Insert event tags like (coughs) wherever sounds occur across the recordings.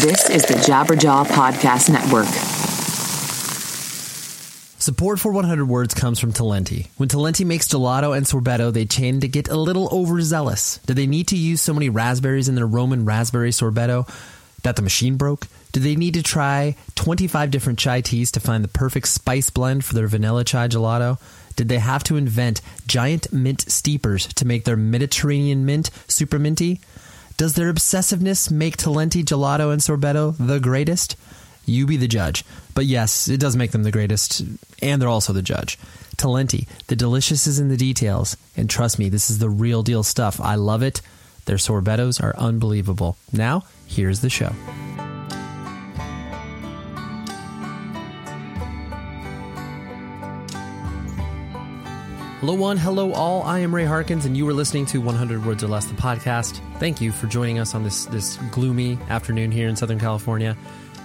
This is the Jabberjaw Podcast Network. Support for 100 Words comes from Talenti. When Talenti makes gelato and sorbetto, they tend to get a little overzealous. Do they need to use so many raspberries in their Roman raspberry sorbetto that the machine broke? Do they need to try 25 different chai teas to find the perfect spice blend for their vanilla chai gelato? Did they have to invent giant mint steepers to make their Mediterranean mint super minty? Does their obsessiveness make Talenti gelato and sorbetto the greatest? You be the judge. But yes, it does make them the greatest, and they're also the judge. Talenti, the delicious is in the details. And trust me, this is the real deal stuff. I love it. Their sorbettos are unbelievable. Now, here's the show. Hello, one. Hello, all. I am Ray Harkins, and you are listening to 100 Words or Less, the podcast. Thank you for joining us on this, this gloomy afternoon here in Southern California.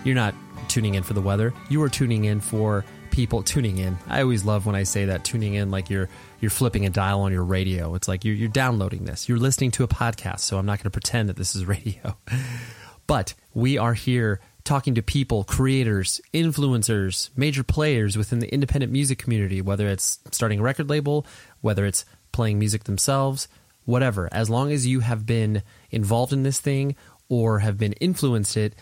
You're not tuning in for the weather. You are tuning in for people tuning in. I always love when I say that tuning in like you're you're flipping a dial on your radio. It's like you're, you're downloading this. You're listening to a podcast, so I'm not going to pretend that this is (laughs) radio. but we are here talking to people, creators, influencers, major players within the independent music community, whether it's starting a record label, whether it's playing music themselves, whatever. As long as you have been involved in this thing or have been influenced it,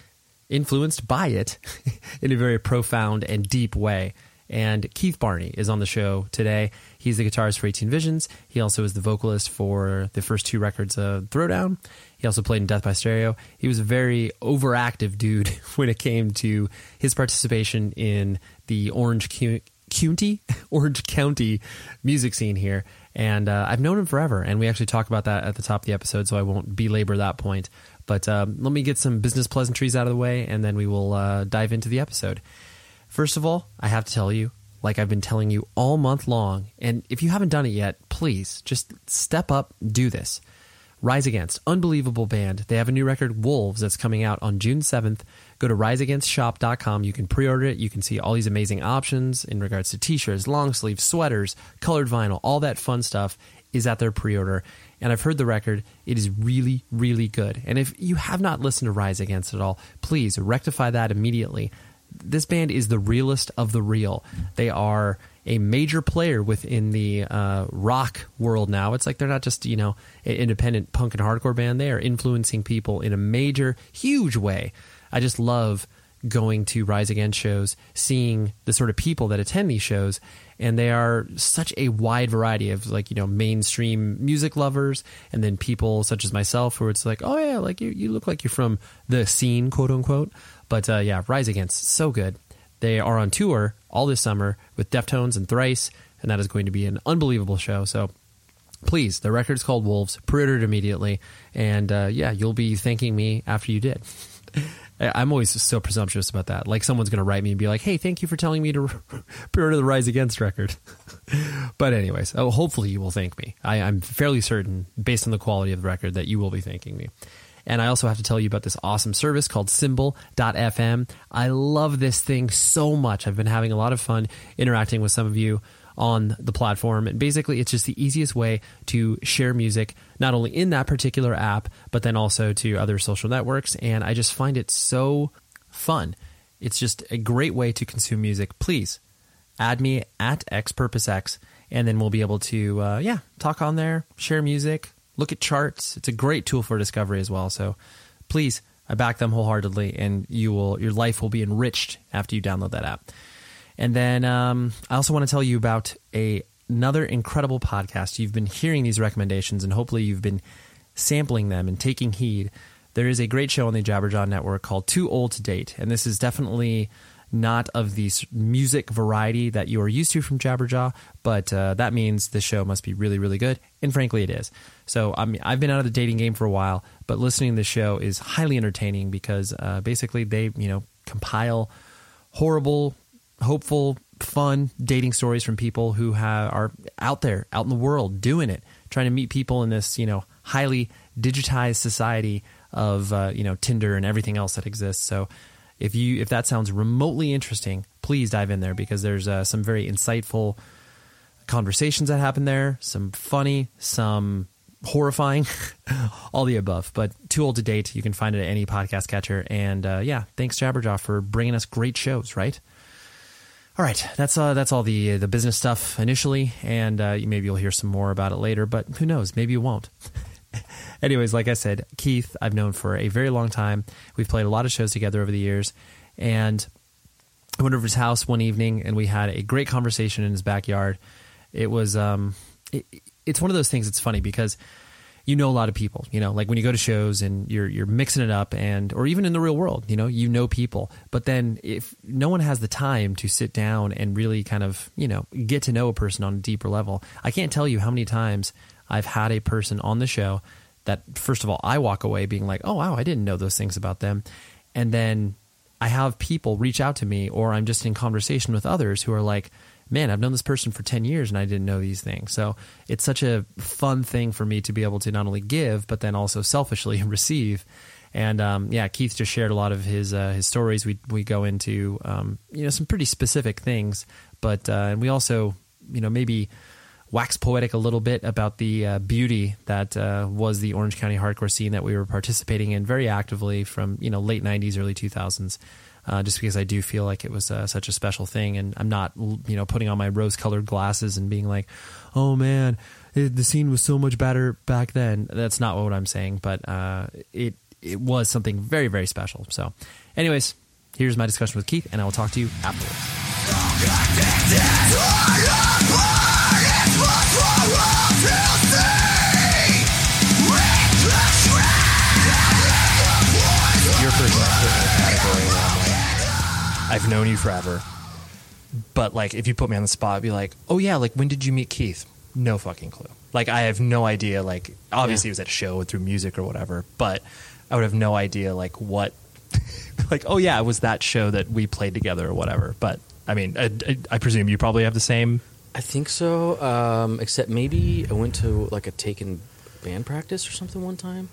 influenced by it (laughs) in a very profound and deep way. And Keith Barney is on the show today. He's the guitarist for 18 Visions. He also is the vocalist for the first two records of Throwdown. He also played in Death by Stereo. He was a very overactive dude (laughs) when it came to his participation in the Orange County, (laughs) Orange County music scene here. And uh, I've known him forever, and we actually talk about that at the top of the episode, so I won't belabor that point. But um, let me get some business pleasantries out of the way, and then we will uh, dive into the episode. First of all, I have to tell you, like I've been telling you all month long, and if you haven't done it yet, please just step up, do this. Rise Against, unbelievable band. They have a new record, Wolves, that's coming out on June 7th. Go to riseagainstshop.com. You can pre order it. You can see all these amazing options in regards to t shirts, long sleeves, sweaters, colored vinyl, all that fun stuff is at their pre order. And I've heard the record. It is really, really good. And if you have not listened to Rise Against at all, please rectify that immediately. This band is the realest of the real. They are a major player within the uh, rock world now. It's like they're not just you know an independent punk and hardcore band. They are influencing people in a major, huge way. I just love going to Rise Against shows, seeing the sort of people that attend these shows, and they are such a wide variety of like you know mainstream music lovers, and then people such as myself, who it's like, oh yeah, like you you look like you're from the scene, quote unquote. But uh, yeah, Rise Against, so good. They are on tour all this summer with Deftones and Thrice, and that is going to be an unbelievable show. So please, the record's called Wolves. Pre-order it immediately, and uh, yeah, you'll be thanking me after you did. (laughs) I'm always so presumptuous about that. Like someone's going to write me and be like, "Hey, thank you for telling me to (laughs) pre-order the Rise Against record." (laughs) but anyways, oh, hopefully you will thank me. I, I'm fairly certain, based on the quality of the record, that you will be thanking me. And I also have to tell you about this awesome service called Cymbal.fm. I love this thing so much. I've been having a lot of fun interacting with some of you on the platform. And basically, it's just the easiest way to share music, not only in that particular app, but then also to other social networks. And I just find it so fun. It's just a great way to consume music. Please add me at xpurposex, and then we'll be able to, uh, yeah, talk on there, share music, look at charts. It's a great tool for discovery as well. So please, I back them wholeheartedly, and you will your life will be enriched after you download that app. And then um, I also want to tell you about a another incredible podcast. You've been hearing these recommendations, and hopefully you've been sampling them and taking heed. There is a great show on the Jabberjaw Network called Too Old to Date, and this is definitely not of the music variety that you are used to from Jabberjaw, but uh, that means the show must be really, really good. And frankly, it is. So I mean, I've been out of the dating game for a while, but listening to the show is highly entertaining because uh, basically they, you know, compile horrible, hopeful, fun dating stories from people who have, are out there, out in the world, doing it, trying to meet people in this, you know, highly digitized society of, uh, you know, Tinder and everything else that exists. So if you if that sounds remotely interesting, please dive in there because there's uh, some very insightful conversations that happen there, some funny, some horrifying, (laughs) all the above. But too old to date. You can find it at any podcast catcher. And uh, yeah, thanks Jabberjaw for bringing us great shows. Right. All right, that's uh, that's all the the business stuff initially, and uh, maybe you'll hear some more about it later. But who knows? Maybe you won't. (laughs) Anyways, like I said, Keith, I've known for a very long time. We've played a lot of shows together over the years, and I went over to his house one evening, and we had a great conversation in his backyard. It was, um, it's one of those things. It's funny because you know a lot of people. You know, like when you go to shows and you're you're mixing it up, and or even in the real world, you know, you know people. But then if no one has the time to sit down and really kind of you know get to know a person on a deeper level, I can't tell you how many times I've had a person on the show that first of all I walk away being like, oh wow, I didn't know those things about them, and then I have people reach out to me, or I'm just in conversation with others who are like man, I've known this person for 10 years and I didn't know these things. So it's such a fun thing for me to be able to not only give, but then also selfishly (laughs) receive. And um, yeah, Keith just shared a lot of his uh, his stories. We we go into um, you know some pretty specific things, but uh, and we also you know maybe wax poetic a little bit about the uh, beauty that uh, was the Orange County hardcore scene that we were participating in very actively from you know late '90s, early 2000s uh, just because I do feel like it was uh, such a special thing, and I'm not you know putting on my rose-colored glasses and being like, oh man, it, the scene was so much better back then. That's not what I'm saying, but uh, it it was something very very special. So, anyways, here's my discussion with Keith, and I will talk to you afterwards. Your first. I've known you forever. But like if you put me on the spot, I'd be like, "Oh yeah, like when did you meet Keith?" No fucking clue. Like I have no idea like obviously Yeah. it was at a show through music or whatever, but I would have no idea like what (laughs) like oh yeah, it was that show that we played together or whatever. But I mean, I, I, I presume you probably have the same I think so. Um, except maybe I went to like a taken band practice or something one time.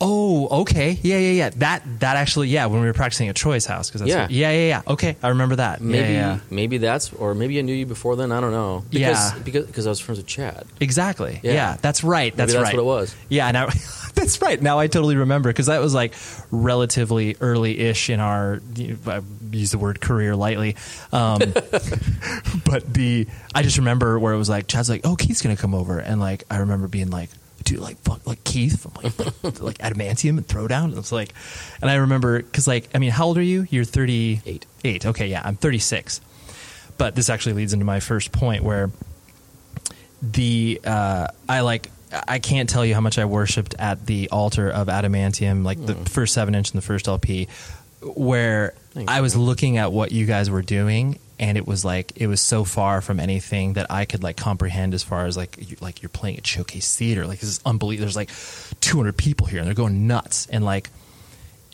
Oh, okay. Yeah, yeah, yeah. That that actually, yeah, when we were practicing at Troy's house, because Yeah. yeah, yeah, yeah. Okay, I remember that. Maybe yeah, yeah. maybe that's or maybe I knew you before then. I don't know. Because, Yeah. because because I was friends with Chad. Exactly. Yeah. Yeah. that's right. That's, that's right. what it was. Yeah, now (laughs) that's right. Now I totally remember because that was like relatively early-ish in our. I use the word career lightly, um, (laughs) (laughs) but the I just remember where it was like Chad's like, "Oh, Keith's gonna come over," and like I remember being like. Dude, like fuck, like Keith from like, like (laughs) adamantium and throwdown. And it's like, and I remember because like, I mean, how old are you? You're thirty Eight. Eight. Okay, yeah, I'm thirty six. But this actually leads into my first point where the uh, I like I can't tell you how much I worshipped at the altar of adamantium, like the first seven inch and the first LP, where Thanks, I was man. looking at what you guys were doing, and it was like it was so far from anything that I could like comprehend as far as like you, like you're playing at Showcase Theater, like this is unbelievable. There's like 200 people here, and they're going nuts, and like.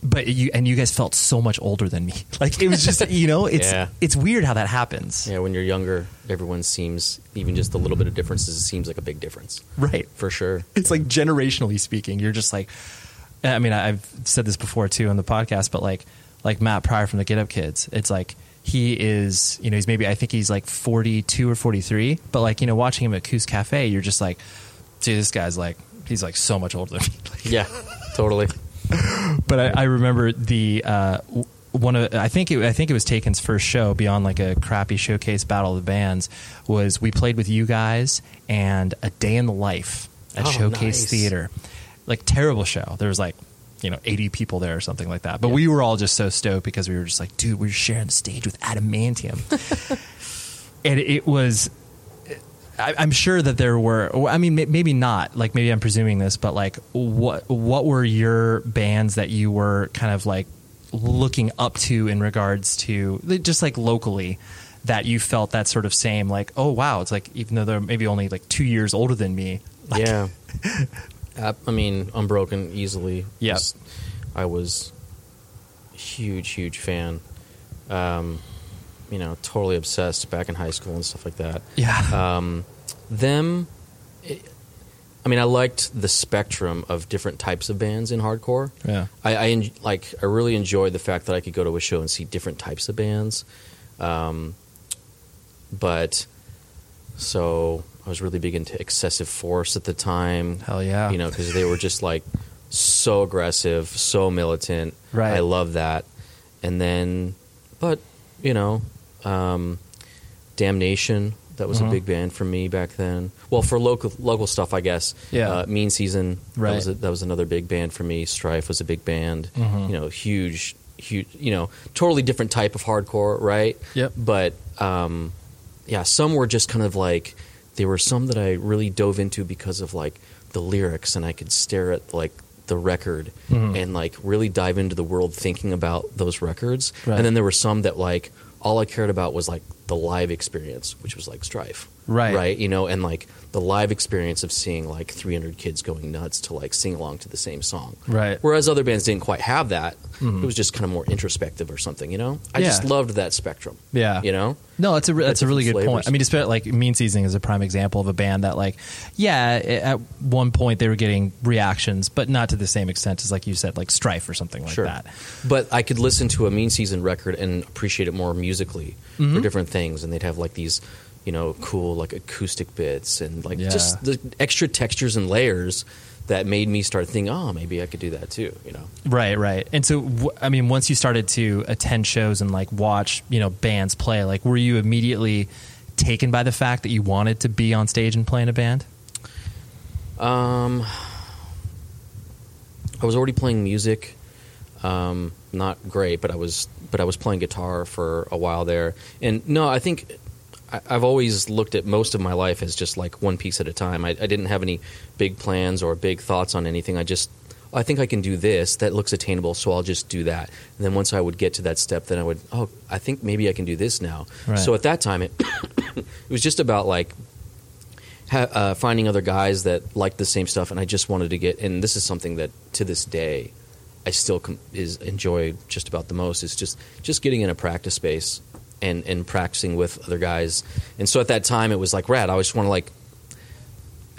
But you and you guys felt so much older than me. (laughs) Like it was just you know it's Yeah. it's weird how that happens. Yeah, when you're younger, everyone seems even just a little bit of differences seems like a big difference Right. for sure. it's like generationally speaking, you're just like, I mean, I've said this before too on the podcast, but like, like Matt Pryor from the Get Up Kids, it's like he is, you know, he's maybe I think he's like 42 or 43, but like you know, watching him at Koo's Cafe, you're just like, dude, this guy's like, he's like so much older than me. Like, Yeah, totally. (laughs) but I, I remember the uh, one of I think it, I think it was Taken's first show beyond like a crappy showcase battle of the bands was we played with you guys and a day in the life at Oh, Showcase nice. Theater, like terrible show. There was like you know 80 people there or something like that, but we were all just so stoked because we were just like, dude, we're sharing the stage with Adamantium, (laughs) and it was I, I'm sure that there were. I mean, may- maybe not. Like, maybe I'm presuming this, but like, what what were your bands that you were kind of like looking up to in regards to just like locally that you felt that sort of same like, oh wow, it's like even though they're maybe only like two years older than me. Like, yeah. (laughs) I mean, Unbroken easily. Yes, I was huge, huge fan. Um, you know, totally obsessed back in high school and stuff like that. yeah, Um, them, it, I mean, I liked the spectrum of different types of bands in hardcore. yeah, I, I like. I really enjoyed the fact that I could go to a show and see different types of bands. Um, but so I was really big into excessive force at the time. Hell yeah. You know, because they were just like so aggressive, so militant. Right. I love that. And then, but you know, um, Damnation. That was Mhm. a big band for me back then. Well, for local local stuff, I guess. Yeah. Uh, mean Season. Right. That was, a, that was another big band for me. Strife was a big band. Mhm. You know, huge, huge. You know, totally different type of hardcore, right? Yep. But um, yeah, some were just kind of like there were some that I really dove into because of like the lyrics, and I could stare at like the record Mhm. and like really dive into the world thinking about those records. Right. And then there were some that like all I cared about was like the live experience, which was like Strife. Right. Right. You know, and like the live experience of seeing like 300 kids going nuts to like sing along to the same song. Right. Whereas other bands didn't quite have that. Mhm. It was just kind of more introspective or something, you know? I Yeah. just loved that spectrum. Yeah. You know? No, that's a that's a really good different point. I mean, especially like Mean Seasoning is a prime example of a band that, like, yeah, at one point they were getting reactions, but not to the same extent as, like you said, like Strife or something like Sure. that. But I could listen to a Mean Season record and appreciate it more musically Mm-hmm. for different things. And they'd have like these, you know, cool like acoustic bits and like Yeah. just the extra textures and layers that made me start thinking, oh, maybe I could do that too, you know? Right, right. And so, w- I mean, once you started to attend shows and like watch, you know, bands play, like, were you immediately taken by the fact that you wanted to be on stage and play in a band? Um, I was already playing music, um, not great, but I was but I was playing guitar for a while there. And no, I think I, I've always looked at most of my life as just like one piece at a time. I, I didn't have any big plans or big thoughts on anything. I just I think I can do this. That looks attainable, so I'll just do that. And then once I would get to that step, then I would oh I think maybe I can do this now. Right. So at that time, it (coughs) it was just about like ha- uh, finding other guys that liked the same stuff, and I just wanted to get. And this is something that to this day, I still com- is enjoy just about the most. Is just just getting in a practice space and and practicing with other guys. And so at that time, it was like rad. I just want to like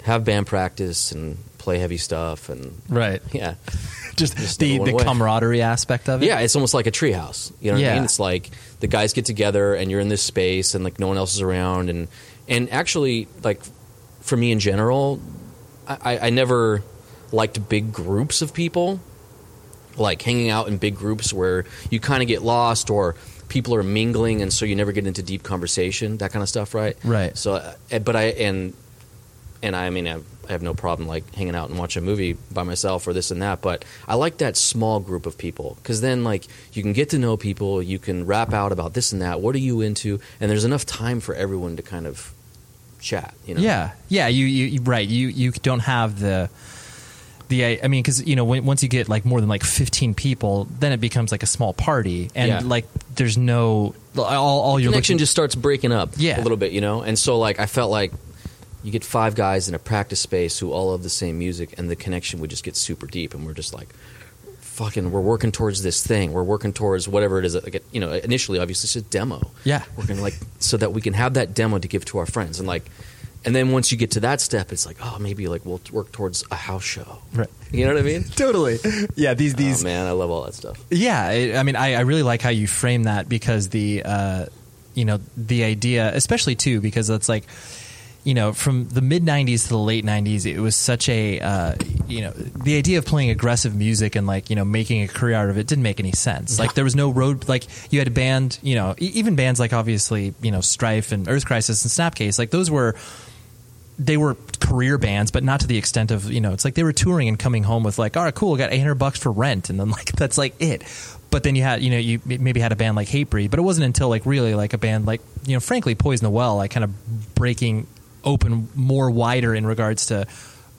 have band practice and play heavy stuff, and Right. (laughs) yeah, (laughs) Just, Just the, the camaraderie aspect of it? yeah. It's almost like a treehouse. You know what Yeah. I mean? It's like the guys get together, and you're in this space, and like no one else is around, and and actually like for me in general, I, I- I never liked big groups of people, like hanging out in big groups where you kind of get lost or people are mingling, and so you never get into deep conversation, that kind of stuff, right? Right. So, uh, but I and and I mean, I have, I have no problem like hanging out and watching a movie by myself or this and that. But I like that small group of people because then like you can get to know people, you can rap out about this and that. What are you into? And there's enough time for everyone to kind of chat. You know? Yeah, yeah. You, you right. You, you don't have the, the. I mean, because you know, when, once you get like more than like fifteen people, then it becomes like a small party, and Yeah. like there's no all, all you're connection looking. just starts breaking up Yeah. a little bit, you know. And so like I felt like you get five guys in a practice space who all love the same music, and the connection would just get super deep, and we're just like. Fucking, we're working towards this thing. We're working towards whatever it is. Like, you know, initially, obviously, it's a demo. Yeah. working like so that we can have that demo to give to our friends, and like, and then once you get to that step, it's like, oh, maybe like we'll work towards a house show. Right. You know what I mean? (laughs) Totally. Yeah. These these. oh man, I love all that stuff. Yeah, I I mean, I, I really like how you frame that because the, uh, you know, the idea, especially too, because it's like, you know, from the mid '90s to the late '90s, it was such a, uh, you know, the idea of playing aggressive music and like, you know, making a career out of it didn't make any sense. Like, there was no road. Like, you had a band, you know, even bands like obviously, you know, Strife and Earth Crisis and Snapcase, like those were they were career bands, but not to the extent of you know. It's like they were touring and coming home with like, all right, cool, I got eight hundred bucks for rent, and then (laughs) like that's like it. But then you had you know you maybe had a band like Hatebreed, but it wasn't until like really like a band like you know frankly Poison the Well, like kind of breaking open more wider in regards to.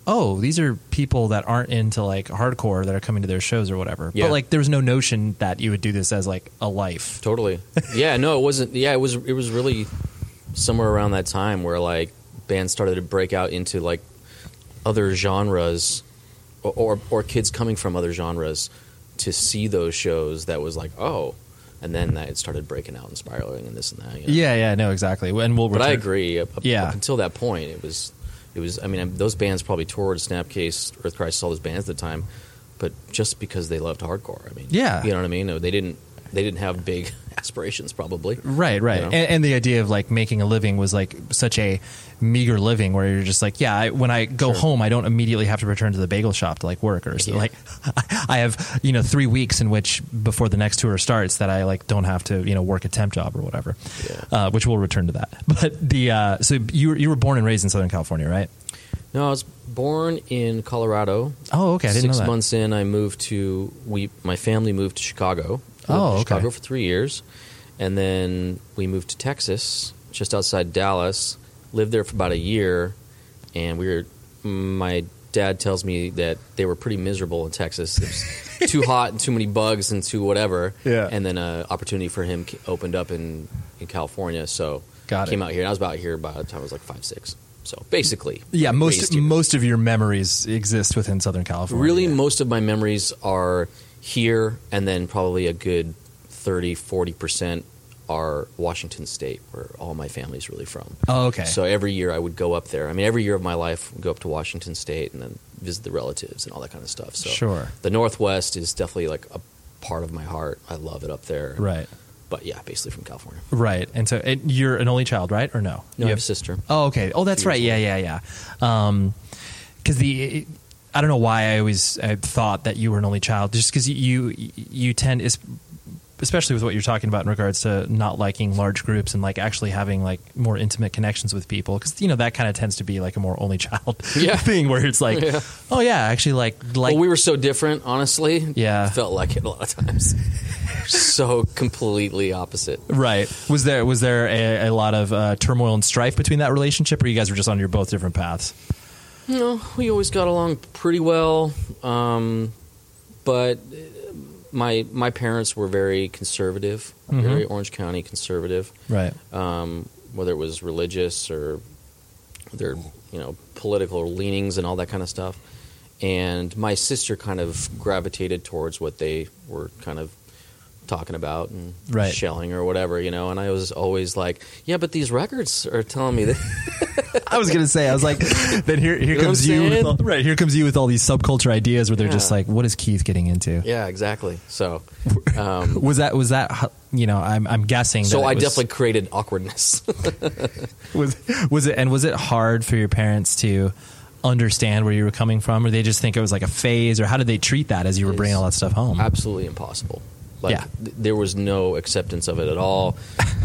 Oh, these are people that aren't into like hardcore that are coming to their shows or whatever. Yeah. But like, there was no notion that you would do this as like a life. Totally. Yeah, no, it wasn't. Yeah, it was. It was really somewhere around that time where like bands started to break out into like other genres, or or, or kids coming from other genres to see those shows. That was like, oh, and then that it started breaking out and spiraling and this and that. you know? Yeah, yeah, no, exactly. And we'll But I agree. Up, up- Yeah. up until that point, it was, it was. I mean, um, those bands probably toured Snapcase, Earth Crisis, all those bands at the time, but just because they loved hardcore. I mean, Yeah. you know what I mean. No, They didn't. They didn't have big aspirations, probably. Right, right. You know? And, and the idea of like making a living was like such a meager living where you're just like, yeah, I, when I go Sure. home, I don't immediately have to return to the bagel shop to like work or so Yeah. like (laughs) I have, you know, three weeks in which before the next tour starts that I like don't have to, you know, work a temp job or whatever, Yeah. uh, which we'll return to that. (laughs) But the, uh, so you were, you were born and raised in Southern California, right? No, I was born in Colorado. Oh, okay. Six months in, I moved to we. My family moved to Chicago. Lived Oh, in okay. Chicago for three years, and then we moved to Texas, just outside Dallas. Lived there for about a year, and we were. My dad tells me that they were pretty miserable in Texas. It was (laughs) too hot and too many bugs and too whatever. Yeah. And then an opportunity for him opened up in in California, so Got it. came out here. And I was about here by the time I was like five six. So basically, Yeah, most most of your memories exist within Southern California. Really, most of my memories are here, and then probably a good 30, 40% are Washington State, where all my family's really from. Oh, okay. So every year I would go up there. I mean, every year of my life, go up to Washington State and then visit the relatives and all that kind of stuff. So Sure. the Northwest is definitely like a part of my heart. I love it up there. right, But yeah, basically from California. right. And so and you're an only child, right, or no? No, You I have a sister. Oh, okay. Oh, that's right. Yeah, yeah, yeah. Um, because the I don't know why I always I thought that you were an only child, just because you you tend, es- especially with what you're talking about in regards to not liking large groups and like actually having like more intimate connections with people, because you know that kind of tends to be like a more only (laughs) child Yeah. thing where it's like, Yeah. oh yeah, actually like like well, we were so different, honestly. Yeah. Felt like it a lot of times. (laughs) so completely opposite. Right. Was there was there a, a lot of uh, turmoil and strife between that relationship, or you guys were just on your both different paths? No, we always got along pretty well. Um, but uh, my my parents were very conservative, Mhm. very Orange County conservative. Right. Um, whether it was religious or their you know political leanings and all that kind of stuff. And my sister kind of gravitated towards what they were kind of talking about and Right. shelling or whatever, you know. And I was always like, "Yeah, but these records are telling me that." (laughs) I was gonna say, I was like, (laughs) then here here You know comes you, with all, right? Here comes you with all these subculture ideas where they're just Yeah. like, what is Keith getting into? yeah, exactly. So, (laughs) um, Was that was that you know? I'm I'm guessing. so that I was, definitely created awkwardness. was was it and was it hard for your parents to understand where you were coming from, or they just think it was like a phase, or how did they treat that as you were bringing all that stuff home? absolutely impossible. Like Yeah. th- there was no acceptance of it at all.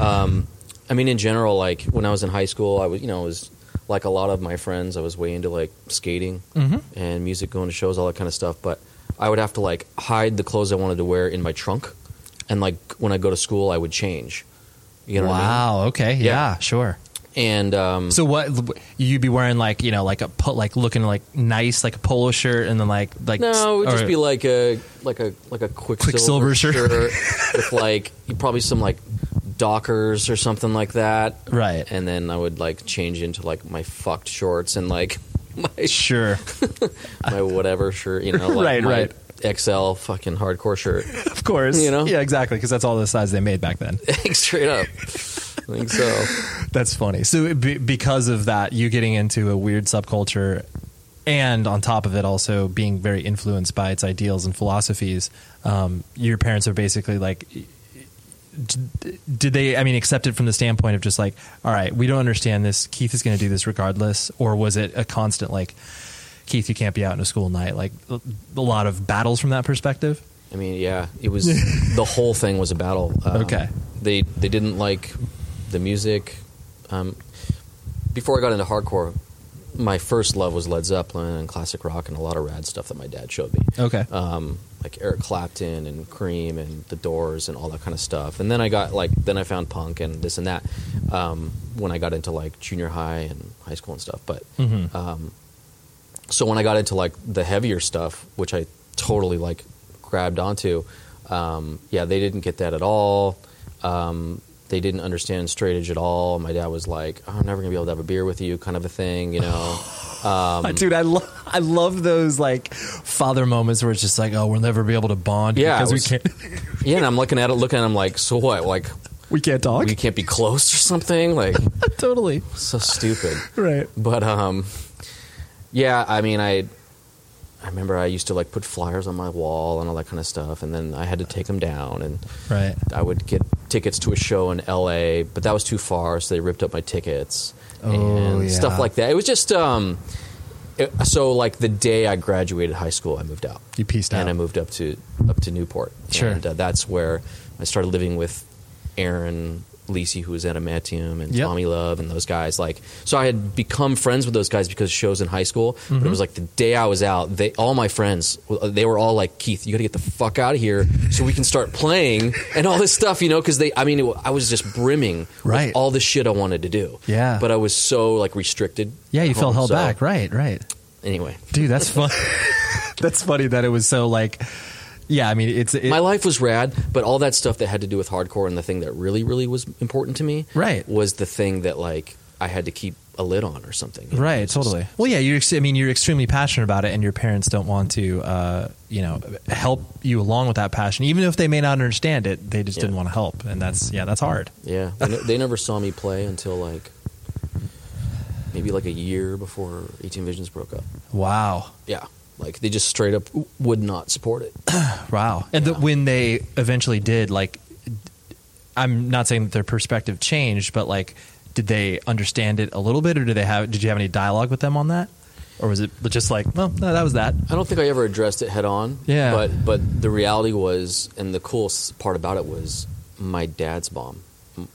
Um, (laughs) I mean, in general, like when I was in high school, I was you know was like a lot of my friends. I was way into like skating Mhm. and music, going to shows, all that kind of stuff. But I would have to like hide the clothes I wanted to wear in my trunk, and like when I go to school, I would change. You know what I mean? wow. Okay. Yeah. Yeah. Sure. And um, So what you'd be wearing like you know like a like looking like nice like a polo shirt and then like like No, it would just be like a like a like a Quiksilver, Quiksilver shirt. (laughs) with like probably some like Dockers or something like that. right. And then I would like change into like my fucked shorts and like (laughs) my Sure. (laughs) my whatever shirt, you know, like Right, my right. XL fucking hardcore shirt. (laughs) Of course. You know? Yeah. Exactly. Because that's all the size they made back then. (laughs) Straight up. (laughs) I think so. That's funny. So be, because of that, you getting into a weird subculture, and on top of it, also being very influenced by its ideals and philosophies, um, your parents are basically like. Did they? I mean, accept it from the standpoint of just like, all right, we don't understand this. Keith is going to do this regardless, or was it a constant like, Keith, you can't be out in a school night? Like a lot of battles from that perspective. I mean, yeah, it was (laughs) the whole thing was a battle. Um, Okay. They they didn't like the music. Um, before I got into hardcore, my first love was Led Zeppelin and classic rock and a lot of rad stuff that my dad showed me. Okay. Um, like Eric Clapton and Cream and The Doors and all that kind of stuff. And then I got like then I found punk and this and that um, when I got into like junior high and high school and stuff. But Mhm. So when I got into like the heavier stuff, which I totally like grabbed onto, um, yeah, they didn't get that at all. Um, they didn't understand straight edge at all. My dad was like, oh, "I'm never gonna be able to have a beer with you," kind of a thing, you know. (laughs) Um, Dude, I love I love those like father moments where it's just like, oh, we'll never be able to bond Yeah, because it we can't yeah, and I'm looking at it, looking at him like, "So what? Like, we can't talk. we can't be close or something?" Like, (laughs) totally so stupid. right. But um, yeah, I mean, I I remember I used to like put flyers on my wall and all that kind of stuff, and then I had to take them down, and Right. I would get tickets to a show in L.A., but that was too far, so they ripped up my tickets Oh, and yeah. stuff like that. It was just um, it- so like the day I graduated high school, I moved out. You pieced out, and. I moved up to up to Newport. Sure. and uh, that's where I started living with Aaron. Lisi, who was at Adamantium, and Yep. Tommy Love, and those guys. Like, so I had become friends with those guys because of shows in high school. But Mm-hmm. it was like the day I was out, they all my friends, they were all like, "Keith, you got to get the fuck out of here so we can start playing and all this stuff," you know? Because they, I mean, it, I was just brimming Right. with all the shit I wanted to do. Yeah. but I was so like restricted. Yeah, you at felt home, held so- back. Right, right. Anyway, Dude, that's fun. (laughs) that's funny that it was so like. Yeah, I mean, it's it, my life was rad, but all that stuff that had to do with hardcore and the thing that really, really was important to me, Right. was the thing that like I had to keep a lid on or something. know? Right, It's totally. Well, yeah, you're. I mean, you're extremely passionate about it, and your parents don't want to, uh, you know, help you along with that passion, even if they may not understand it. They just Yeah. didn't want to help, and that's yeah, that's hard. Yeah, they never saw me play until like maybe like a year before 18 Visions broke up. Wow, Yeah, like they just straight up would not support it. (clears throat) wow. And the, when they eventually did, like, I'm not saying that their perspective changed, but like, did they understand it a little bit, or did they have? Did you have any dialogue with them on that, or was it just like, well, no, that was that? I don't think I ever addressed it head on. Yeah. But but the reality was, and the coolest part about it was, my dad's mom,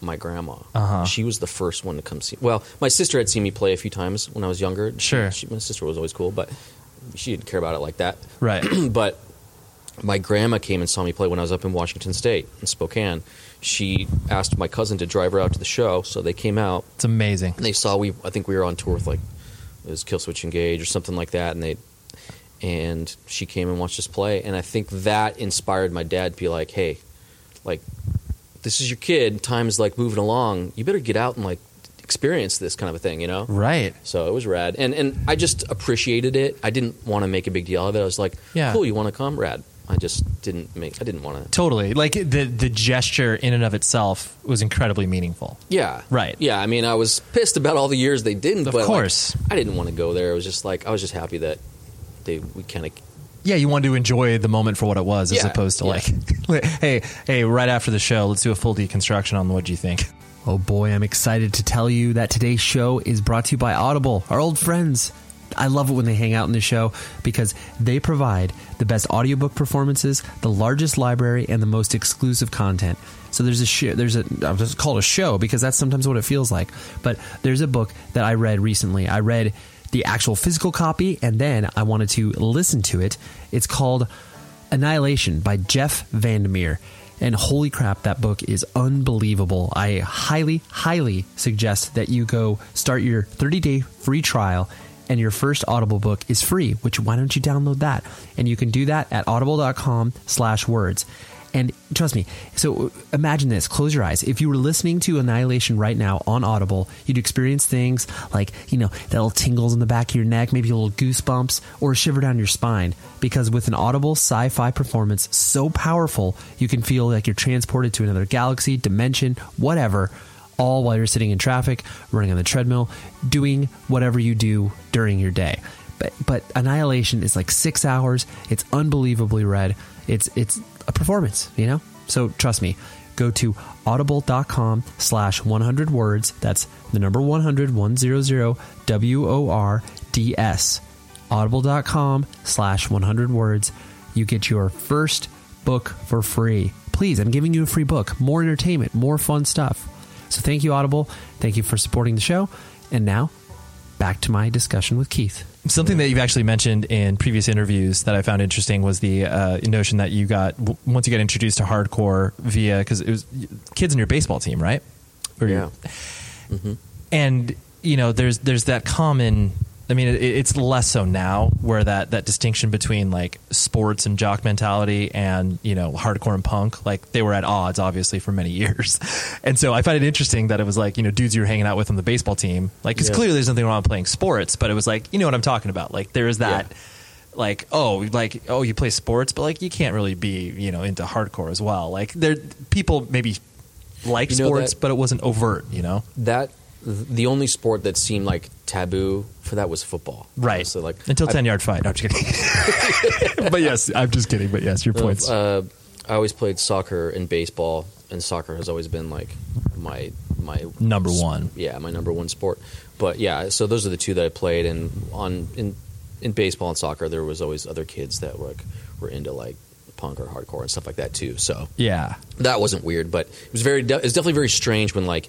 my grandma. Uh-huh. She was the first one to come see. Well, my sister had seen me play a few times when I was younger. Sure. She, my sister was always cool, but she didn't care about it like that. Right. (clears throat) but my grandma came and saw me play when I was up in Washington State in Spokane. She asked my cousin to drive her out to the show, so they came out It's amazing. and they saw we. I think we were on tour with like it was Killswitch Engage or something like that, and they and she came and watched us play, and I think that inspired my dad to be like, hey, like this is your kid. Time's like moving along. You better get out and like experience this kind of a thing, you know. Right. So it was rad, and and I just appreciated it. I didn't want to make a big deal of it. I was like, Yeah. cool, you want to come, rad. I just didn't make. I didn't want to. Totally. Like the the gesture in and of itself was incredibly meaningful. Yeah. Right. Yeah. I mean, I was pissed about all the years they didn't. Of but like, course. I didn't want to go there. It was just like I was just happy that they we kind of Yeah, you wanted to enjoy the moment for what it was, as Yeah, opposed to yeah. like, (laughs) hey, hey, right after the show, let's do a full deconstruction on what do you think. Oh boy, I'm excited to tell you that today's show is brought to you by Audible, our old friends. I love it when they hang out in the show because they provide the best audiobook performances, the largest library, and the most exclusive content. So there's a show, there's a I'll just call it a show because that's sometimes what it feels like. But there's a book that I read recently. I read the actual physical copy and then I wanted to listen to it. It's called Annihilation by Jeff Vandermeer. And holy crap, that book is unbelievable. I highly, highly suggest that you go start your 30 day free trial and your first Audible book is free, which why don't you download that? And you can do that at audible.com slash words. And trust me, so uh, imagine this, close your eyes. If you were listening to Annihilation right now on Audible, you'd experience things like, you know, that little tingles in the back of your neck, maybe a little goosebumps, or a shiver down your spine. Because with an Audible sci fi performance so powerful, you can feel like you're transported to another galaxy, dimension, whatever, all while you're sitting in traffic, running on the treadmill, doing whatever you do during your day. But, but Annihilation is like six hours. It's unbelievably read. It's it's a performance, you know. So trust me. Go to audible.com slash 100 words. That's the number 100, 100, W O R D S. Audible.com slash 100 words. You get your first book for free. Please, I'm giving you a free book. More entertainment, more fun stuff. So thank you, Audible. Thank you for supporting the show. And now, back to my discussion with Keith. Something that you've actually mentioned in previous interviews that I found interesting was the uh, notion that you got w- once you got introduced to hardcore via because it was kids in your baseball team, right? Or your- yeah. and you know there's there's that common i mean it, it's less so now where that that distinction between like sports and jock mentality and you know hardcore and punk like they were at odds obviously for many (laughs) years and so i find it interesting that it was like you know dudes you were hanging out with on the baseball team like because Yeah. clearly there's nothing wrong with playing sports but it was like you know what i'm talking about like there is that Yeah. like oh like oh you play sports but like you can't really be you know into hardcore as well like there people maybe like You know sports that- but it wasn't overt you know That the only sport that seemed like taboo for that was football. Right. So like until I- ten yard fight. No, I'm just kidding. (laughs) but yes, I'm just kidding. But yes, your points. Uh, I always played soccer and baseball, and soccer has always been like my my Number one. yeah, my number one sport. But yeah, so those are the two that I played, and on in in baseball and soccer, there was always other kids that were like, were into like punk or hardcore and stuff like that too. So Yeah. that wasn't weird, but it was very it was definitely very strange when like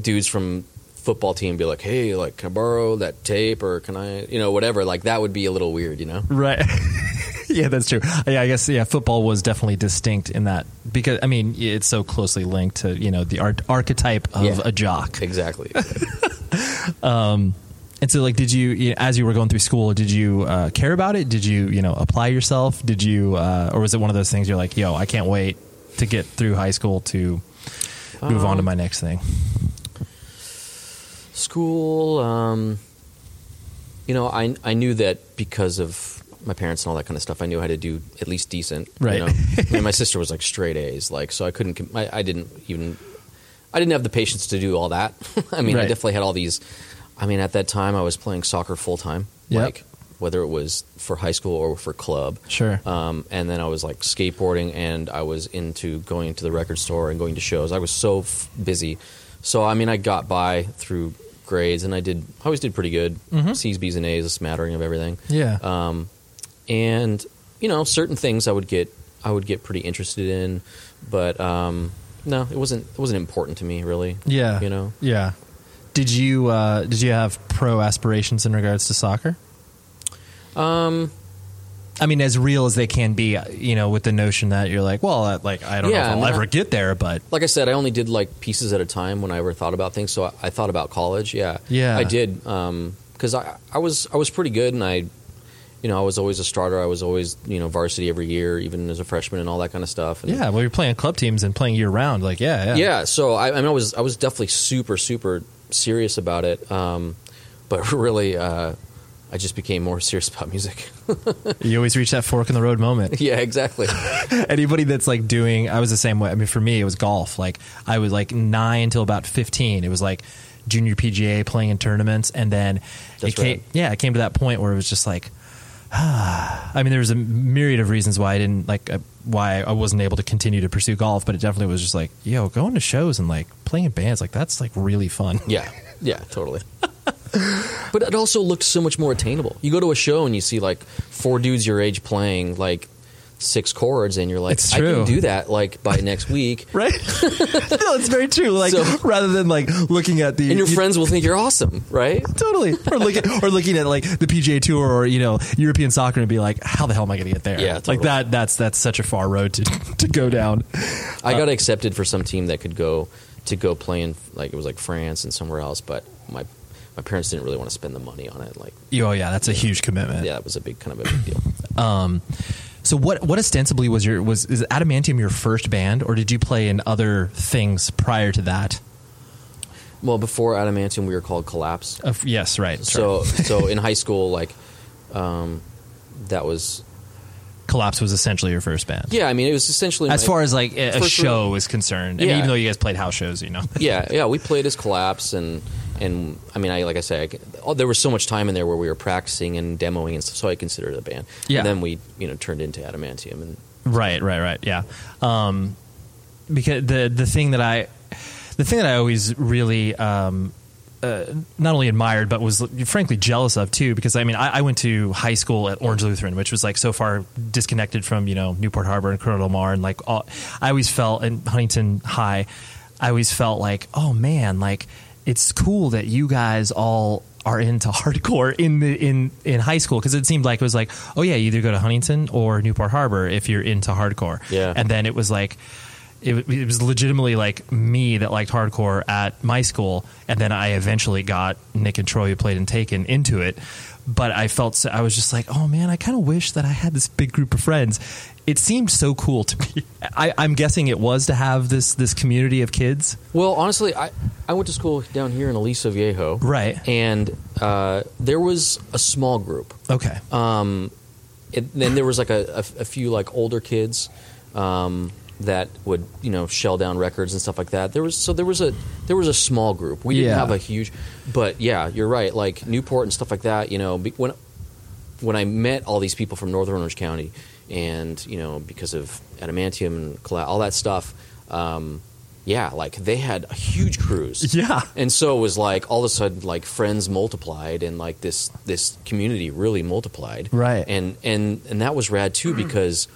dudes from football team be like, hey, like can I borrow that tape or can I, you know, whatever. Like that would be a little weird, you know. Right. (laughs) yeah, that's true. Yeah, I guess yeah, football was definitely distinct in that because I mean it's so closely linked to you know the art- archetype of Yeah. a jock. Exactly. (laughs) Um, And so, like, did you, as you were going through school, did you uh, care about it? Did you, you know, apply yourself? Did you, uh, or was it one of those things you're like, yo, I can't wait to get through high school to move on to my next thing? School, um, you know, I I knew that because of my parents and all that kind of stuff. I knew how to do at least decent. you Right. know? I mean, my sister was like straight A's, like so I couldn't. I, I didn't even. I didn't have the patience to do all that. (laughs) I mean, I definitely had all these. I mean, at that time, I was playing soccer full time, Yep. like whether it was for high school or for club. Sure. Um, and then I was like skateboarding, and I was into going to the record store and going to shows. I was so f- busy, so I mean, I got by through grades, and I did. I always did pretty good. Mhm. C's, B's, and A's, a smattering of everything. yeah. Um, and you know, certain things I would get, I would get pretty interested in, but um, no, it wasn't. It wasn't important to me, really. yeah. you know. Yeah. Did you, uh, did you have pro aspirations in regards to soccer? Um, I mean, as real as they can be, uh, you know, with the notion that you're like, well, uh, like, I don't Yeah, know if I I'll mean, ever I- get there, but like I said, I only did like pieces at a time when I ever thought about things. So I, I thought about college. Yeah, Yeah. I did because I I was I was pretty good, and I, you know, I was always a starter. I was always you know varsity every year, even as a freshman, and all that kind of stuff. And yeah, well, you're playing club teams and playing year round. Like, yeah, yeah. yeah. So I, I mean, I was I was definitely super super serious about it. Um, but (laughs) really, uh, I just became more serious about music. (laughs) You always reach that fork in the road moment. yeah, exactly. (laughs) Anybody that's like doing, I was the same way. I mean, for me, it was golf. Like, I was like nine until about 15. It was like junior PGA playing in tournaments. And then That's it came, yeah, it came to that point where it was just like, (sighs) I mean, there was a myriad of reasons why I didn't like, uh, why I wasn't able to continue to pursue golf, but it definitely was just like, yo, going to shows and like playing in bands, like that's like really fun. Yeah, yeah, totally. (laughs) but it also looked so much more attainable. You go to a show and you see like four dudes your age playing like six chords, and you're like, I can do that like by next week, (laughs) Right? (laughs) no, it's very true. Like, So- rather than like looking at the. and your you- friends will think you're awesome, right? (laughs) Totally, or looking, or looking at like the PGA Tour or you know European soccer and be like, how the hell am I going to get there? Yeah, like that. That's that's such a far road to to go down. I got uh, accepted for some team that could go to go play in like it was like France and somewhere else, but my my parents didn't really want to spend the money on it. Like, Oh yeah, that's a huge commitment. yeah, it was a big kind of a big deal. (clears throat) Um, so what what ostensibly was your was is Adamantium your first band or did you play in other things prior to that? Well, before Adamantium, we were called Collapse. Uh, yes, right. So, (laughs) so in high school, like, um, that was Collapse was essentially your first band. yeah. I mean, it was essentially As far as like a, show is concerned, I mean, even though you guys played house shows, you know. yeah, yeah, we played as Collapse, and and I mean, I like I say, I, oh, there was so much time in there where we were practicing and demoing and stuff, so I considered it a band. Yeah. And then we, you know, turned into Adamantium, and Right, right, right. Yeah. Um, because the the thing that I the thing that I always really um, uh, not only admired but was frankly jealous of too because I mean I, I went to high school at Orange Lutheran which was like so far disconnected from you know Newport Harbor and Corona Del Mar and like all, I always felt in Huntington High I always felt like oh man like it's cool that you guys all are into (laughs) hardcore in the in in high school because it seemed like it was like oh yeah you either go to Huntington or Newport Harbor if you're into hardcore Yeah. and then it was like it, it was legitimately like me that liked hardcore at my school, and then I eventually got Nick and Troy who played in Taken into it. But I felt so, I was just like, oh man, I kind of wish that I had this big group of friends. It seemed so cool to me. I, I'm guessing it was to have this this community of kids, well, honestly, I I went to school down here in Aliso Viejo, right? and uh, there was a small group. Okay, Um, it, then there was like a, a, a few like older kids um, that would you know shell down records and stuff like that. There was so there was a there was a small group. We didn't Yeah. have a huge, but yeah, you're right. Like Newport and stuff like that. You know, when when I met all these people from Northern Orange County, and you know because of adamantium and colla- all that stuff. um, yeah, like they had a huge crews. (laughs) Yeah. And so it was like all of a sudden like friends multiplied and like this this community really multiplied. Right. And and and that was rad too because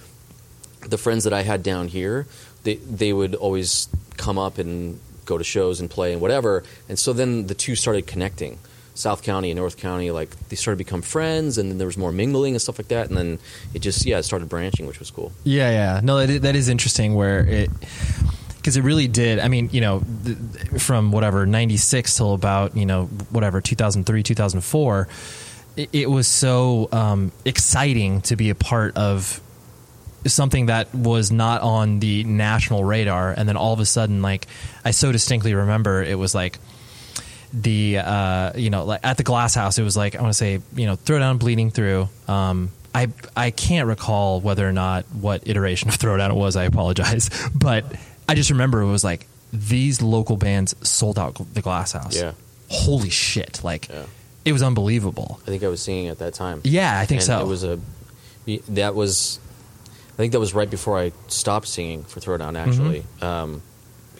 the friends that I had down here, they they would always come up and go to shows and play and whatever. And so then the two started connecting. South County and North County, like they started to become friends, and then there was more mingling and stuff like that. And then it just, yeah, it started branching, which was cool. Yeah, yeah. No, that is, that is interesting. Where it because it really did. I mean, you know, from whatever ninety six till about you know whatever two thousand three, two thousand four. It, it was so um, exciting to be a part of something that was not on the national radar, and then all of a sudden, like I so distinctly remember, it was like the uh, you know like at the glass house it was like i want to say you know Throwdown bleeding through um, i i can't recall whether or not what iteration of (laughs) throwdown it was i apologize (laughs) but i just remember it was like these local bands sold out the glass house Yeah. holy shit like Yeah. it was unbelievable I think I was singing at that time. yeah i think and so It was a that was I think that was right before I stopped singing for Throwdown actually. Mm-hmm. Um,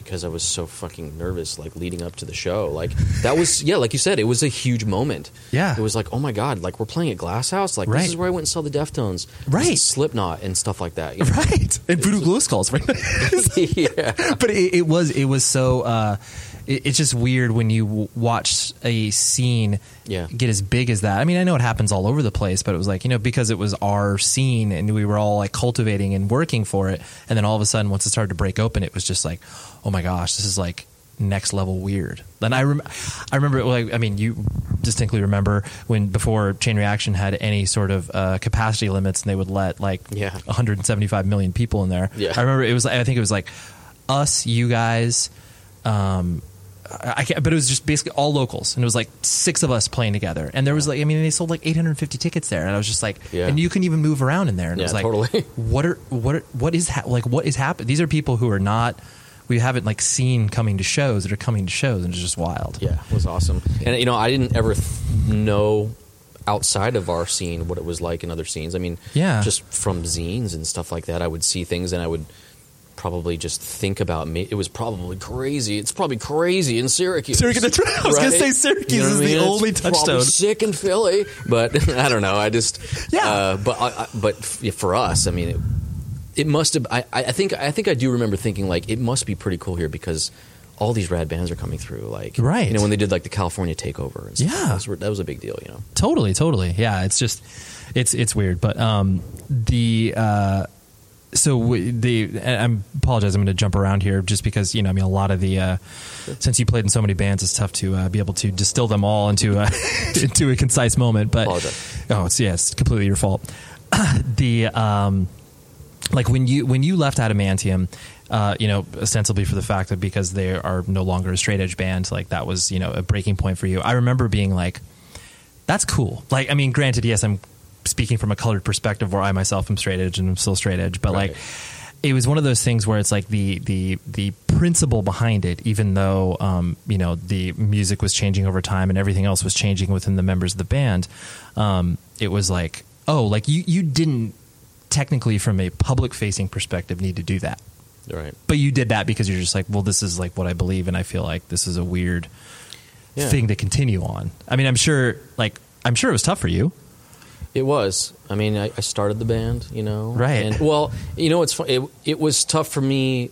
because I was so fucking nervous, like leading up to the show. Like that was, (laughs) yeah, like you said, it was a huge moment. Yeah. it was like, oh my god, like we're playing at Glass House. Like Right. this is where I went and saw the Deftones, Right. Slipknot and stuff like that. you know? right and voodoo glow skulls right (laughs) yeah, (laughs) but it, it was it was so uh, it's just weird when you w- watch a scene Yeah. get as big as that. I mean, I know it happens all over the place, but it was like you know because it was our scene and we were all like cultivating and working for it, and then all of a sudden once it started to break open, it was just like, oh my gosh, this is like next level weird. Then I rem- I remember like I mean you distinctly remember when before Chain Reaction had any sort of uh, capacity limits and they would let like Yeah. 175 million people in there. Yeah. I remember it was I think it was like us, you guys, um, I can't, but it was just basically all locals, and it was like six of us playing together. And there was like, I mean, they sold like 850 tickets there, and I was just like, Yeah. and you can even move around in there, and it was like, totally. (laughs) what are what are, what is ha- like what is happening? These are people who are not we haven't like seen coming to shows that are coming to shows, and it's just wild. yeah, it was awesome. And you know, I didn't ever th- know outside of our scene what it was like in other scenes. I mean, Yeah. just from zines and stuff like that, I would see things and I would probably just think about me. It was probably crazy. It's probably crazy in Syracuse. Syracuse, that's right. I was gonna say Syracuse what is the It's only touchstone. Sick in Philly, but (laughs) I don't know. I just Yeah. Uh, but I, I, but for us, I mean. It, it must have. I, I think. I think I do remember thinking like it must be pretty cool here because all these rad bands are coming through. Like, Right. You know, when they did like the California takeover. And stuff, Yeah. that was, that was a big deal. You know. Totally, totally. Yeah, it's just it's it's weird, but um the uh so w- the I I'm apologize. I'm going to jump around here just because you know I mean a lot of the uh, since you played in so many bands, it's tough to uh, be able to distill them all into (laughs) a, into a concise moment. But Apologize. oh, it's yeah, it's completely your fault. (coughs) the um like when you when you left Adamantium, uh, you know, ostensibly for the fact that because they are no longer a straight edge band, like that was you know a breaking point for you. I remember being like, that's cool. Like, I mean, granted, yes, I'm speaking from a colored perspective where I myself am straight edge and I'm still straight edge, but Right. like, it was one of those things where it's like the the the principle behind it, even though um, you know the music was changing over time and everything else was changing within the members of the band, um, it was like, oh, like you you didn't technically from a public facing perspective need to do that Right. but you did that because you're just like, well, this is like what I believe, and I feel like this is a weird Yeah. thing to continue on. I mean, I'm sure, like, I'm sure it was tough for you. It was. I mean, I, I started the band, you know. Right. And well, you know, it's fun. It, it was tough for me.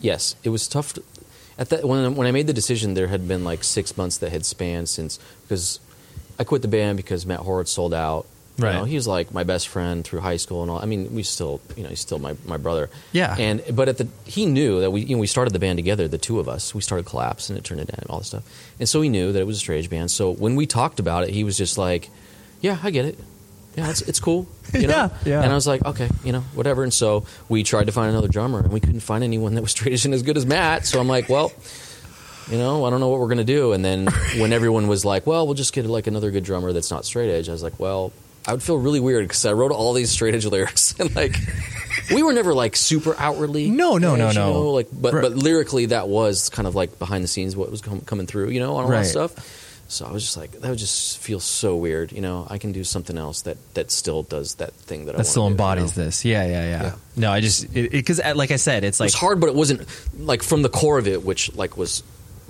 Yes, it was tough. To, at that when when I made the decision, there had been like six months that had spanned since because I quit the band because Matt Horowitz sold out. You Right. know, he was like my best friend through high school and all. I mean, we still, you know, he's still my, my brother. Yeah. And but at the he knew that we you know we started the band together, the two of us. We started Collapse and it turned into all this stuff. And so he knew that it was a strange band. So when we talked about it, he was just like, "Yeah, I get it. Yeah, it's it's cool." (laughs) You know? Yeah, yeah. And I was like, "Okay, you know, whatever." And so we tried to find another drummer, and we couldn't find anyone that was (laughs) straight edge and as good as Matt. So I'm like, "Well." You know, I don't know what we're gonna do. And then (laughs) when everyone was like, "Well, we'll just get like another good drummer that's not straight edge," I was like, "Well, I would feel really weird because I wrote all these straight edge lyrics and like we were never like super outwardly No, no, no, no. know, like but Right. but lyrically that was kind of like behind the scenes what was com- coming through, you know, on all Right. that stuff. So I was just like, that would just feel so weird. You know, I can do something else that that still does that thing that I that wanna still do, you embodies know? this. Yeah, yeah, yeah. Yeah. No, I just because like I said, it's like it's hard, but it wasn't like from the core of it, which like was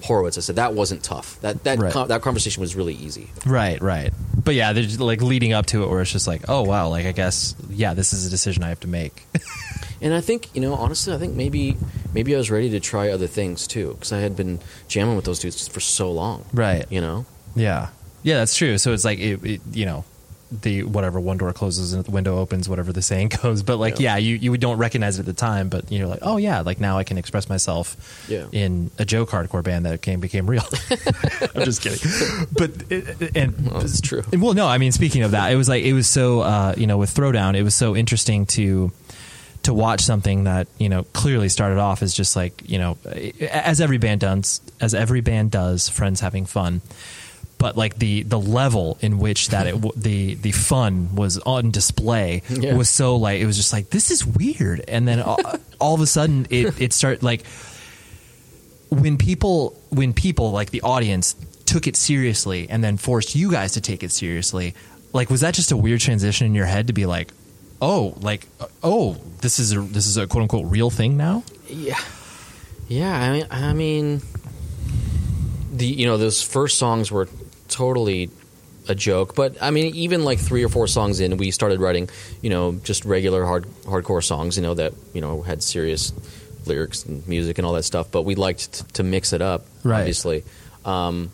Horowitz. I said that wasn't tough. That that Right. con- that conversation was really easy. Right, right. But yeah, there's like leading up to it where it's just like, oh wow, like I guess yeah, this is a decision I have to make. (laughs) And I think you know, honestly, I think maybe maybe I was ready to try other things too because I had been jamming with those dudes for so long. Right. You know. Yeah. Yeah, that's true. So it's like it, it you know, the whatever one door closes and the window opens, whatever the saying (laughs) goes. But like yeah, Yeah. you you don't recognize it at the time, but you're like, oh yeah, like now I can express myself Yeah. in a joke hardcore band that came became real. (laughs) I'm just kidding. But it, and Well, that's true. And, well, no, I mean, speaking of that, it was like it was so uh, you know with Throwdown, it was so interesting to to watch something that you know clearly started off as just like you know as every band does, as every band does, friends having fun. But like the the level in which that it, the the fun was on display Yeah. was so like it was just like this is weird, and then all, (laughs) all of a sudden it it started like when people when people like the audience took it seriously and then forced you guys to take it seriously like was that just a weird transition in your head to be like oh like uh, oh this is a this is a quote unquote real thing now Yeah, yeah. I mean, I mean, the you know those first songs were totally a joke, but I mean, even like three or four songs in, we started writing, you know, just regular hard hardcore songs, you know, that you know had serious lyrics and music and all that stuff. But we liked t- to mix it up, Right. obviously. Um,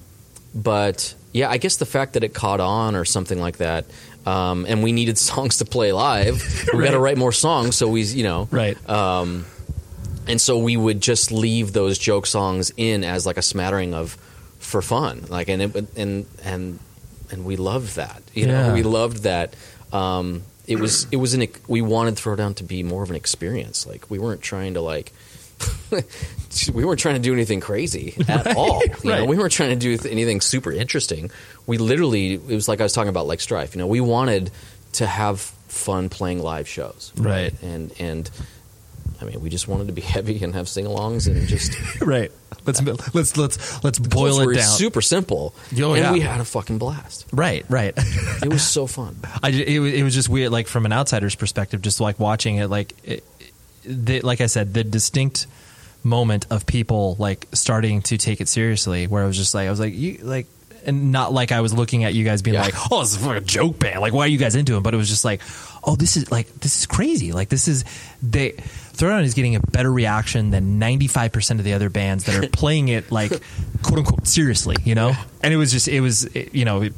but yeah, I guess the fact that it caught on or something like that. Um, and we needed (laughs) songs to play live. We got to write more songs, so we, you know, right um, and so we would just leave those joke songs in as like a smattering of for fun. Like and it, and and and we loved that you Yeah. know we loved that um, it was it was an we wanted throwdown to be more of an experience. Like we weren't trying to like (laughs) we weren't trying to do anything crazy at (laughs) all you know? we weren't trying to do th- anything super interesting. We literally it was like i was talking about like strife you know? We wanted to have fun playing live shows. Right. and and I mean, we just wanted to be (laughs) heavy and have sing-alongs and just (laughs) right let's let's let's let's boil it down super simple. Oh, and yeah. we had a fucking blast. right right It was (laughs) so fun. I it, was- it was just weird, like from an outsider's perspective, just like watching it, like, it, the, like I said, the distinct moment of people like starting to take it seriously, where I was just like, I was like, you like, and not like I was looking at you guys being Yeah. like, oh, this is like a joke band, like, why are you guys into it? But it was just like, oh, this is like, this is crazy, like, this is they. Throwdown is getting a better reaction than 95% of the other bands that are (laughs) playing it like quote unquote seriously, you know? And it was just, it was, it, you know, it,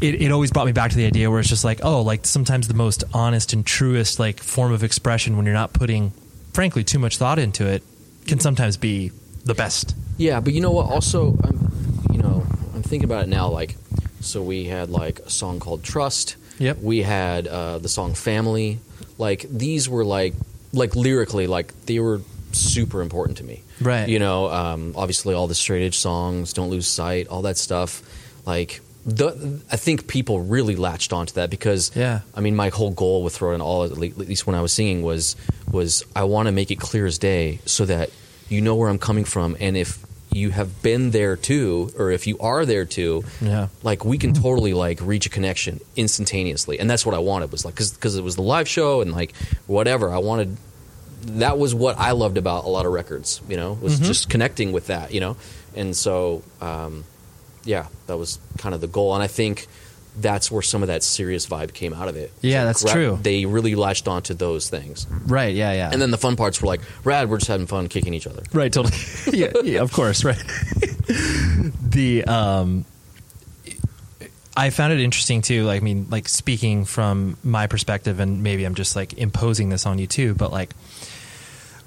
it, it always brought me back to the idea where it's just like, oh, like sometimes the most honest and truest like form of expression when you're not putting, frankly, too much thought into it, can sometimes be the best. Yeah, but you know what? Also, I'm, you know, I'm thinking about it now. Like, so we had like a song called "Trust." Yep. We had uh, the song "Family." Like these were like, like lyrically, like they were super important to me. Right. You know, um, obviously all the straight edge songs, "Don't Lose Sight," all that stuff. Like, the, I think people really latched onto that because, Yeah. I mean, my whole goal with throwing all, at at least when I was singing, was was I want to make it clear as day so that you know where I'm coming from, and if you have been there too, or if you are there too, Yeah. like we can totally like reach a connection instantaneously, and that's what I wanted was like because it was the live show and like whatever I wanted. That was what I loved about a lot of records, you know, was just connecting with that, you know, and so um, yeah, that was kind of the goal, and I think that's where some of that serious vibe came out of it. Yeah, So that's gra- true. They really latched onto those things, Right. Yeah. Yeah. and then the fun parts were like, "Rad, we're just having fun kicking each other." Right, totally. (laughs) yeah, yeah, of course, right. (laughs) the um I found it interesting too, like I mean, like speaking from my perspective and maybe I'm just like imposing this on you too, but like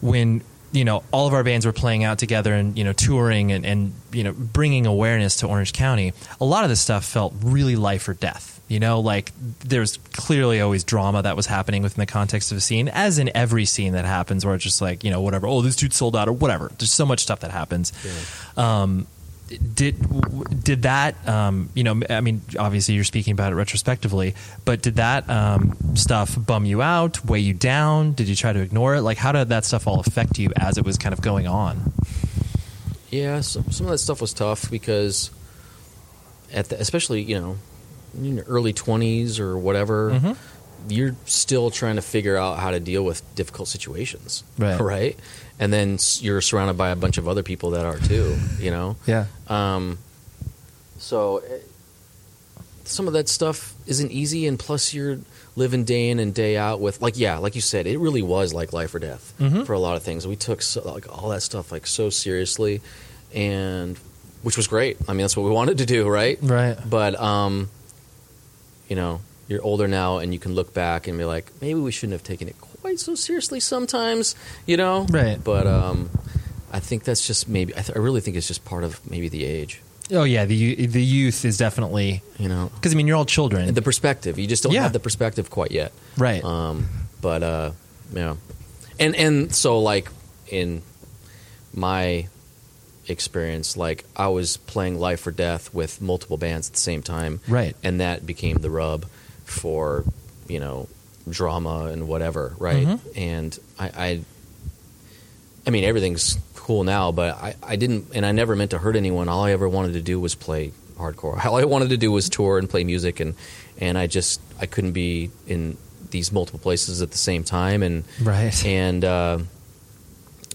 when you know all of our bands were playing out together and you know touring and, and you know bringing awareness to Orange County, a lot of this stuff felt really life or death. You know, like there's clearly always drama that was happening within the context of a scene, as in every scene that happens, where it's just like you know whatever. Oh, this dude sold out or whatever. There's so much stuff that happens. Um, did did that um, you know I mean obviously you're speaking about it retrospectively but did that um, stuff bum you out weigh you down? Did you try to ignore it? Like how did that stuff all affect you as it was kind of going on? Yeah, some, some of that stuff was tough because, at the, especially you know in your early twenties or whatever, Mm-hmm. you're still trying to figure out how to deal with difficult situations, Right. (laughs) Right, and then you're surrounded by a bunch of other people that are too. You know, Yeah. um, so eh, some of that stuff isn't easy, and plus you're living day in and day out with like yeah, like you said, it really was like life or death Mhm. for a lot of things. We took so, like all that stuff like so seriously, and which was great. I mean, that's what we (laughs) wanted to do, right? Right. But um, you know, you're older now, and you can look back and be like, maybe we shouldn't have taken it quite so seriously sometimes, you know? Right. But um, I think that's just maybe. I, th- I really think it's just part of maybe the age, Oh yeah, the the youth is definitely you know, because I mean you're all children. the perspective. You just don't Yeah. have the perspective quite yet. right. Um, but uh, yeah, and and so like in my experience, like I was playing Life or Death with multiple bands at the same time, Right. And that became the rub for you know drama and whatever, right? Mhm. And I, I, I mean everything's cool now, but I, I didn't, and I never meant to hurt anyone. All I ever wanted to do was play hardcore. (laughs) All I wanted to do was tour and play music, and and I just I couldn't be in these multiple places at the same time, and right. (laughs) and uh,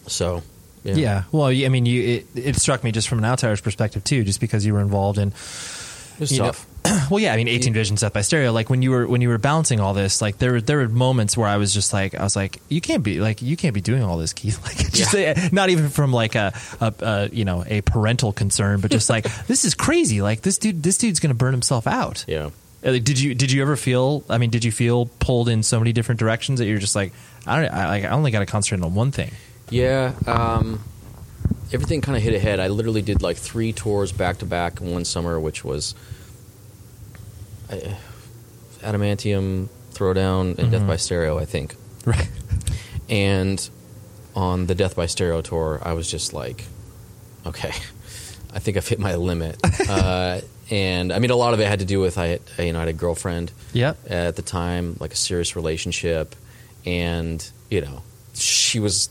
so yeah. Yeah. Well, I mean, you it, it struck me just from an outsider's perspective too, just because you were involved in. it was you know- tough. (clears throat) well, yeah. I mean, 18 Vision, Death by Stereo. Like when you were when you were balancing all this, like there were- there were moments where I was just like, I was like, you can't be like you can't be doing all this, Keith. (laughs) Like just uh, not even from like a, a, a you know a parental concern, but just like (laughs) this is crazy. Like this dude, this dude's gonna burn himself out. yeah. Uh, Did you did you ever feel? I mean, did you feel pulled in so many different directions that you're just like, I don't, I, like, I only got to concentrate on one thing. Yeah, um, everything kind of hit ahead. I literally did like three tours back to back in one summer, which was uh, Adamantium, Throwdown, and Death by Stereo, I think. Right. (laughs) And on the Death by Stereo tour, I was just like, okay, (laughs) I think I've hit my limit. (laughs) uh, and I mean, a lot of it had to do with I, had, you know, I had a girlfriend Yep. at the time, like a serious relationship, and you know, she was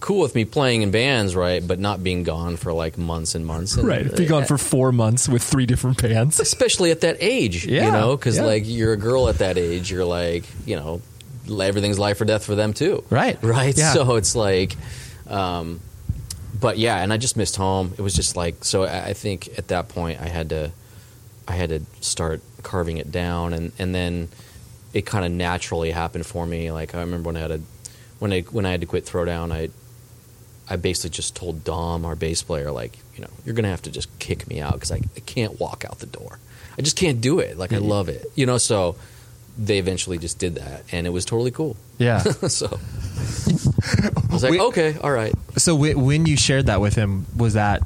cool with me playing in bands, right, but not being gone for like months and months, and, Right. Be gone for four months with three different bands. especially at that age, Yeah, you know, because yeah. like you're a girl at that age, you're like, you know, everything's life or death for them too, Right. right? Yeah. So it's like, um, but yeah, and I just missed home. It was just like so. I think at that point I had to, I had to start carving it down, and and then it kind of naturally happened for me. Like I remember when I had a, when I when I had to quit Throwdown, I, I basically just told Dom, our bass player, like you know, you're gonna have to just kick me out because I, I can't walk out the door. I just can't do it. Like I love it, you know. So they eventually just did that, and it was totally cool. Yeah. (laughs) so I was like, We- okay, all right. so w- when you shared that with him, was that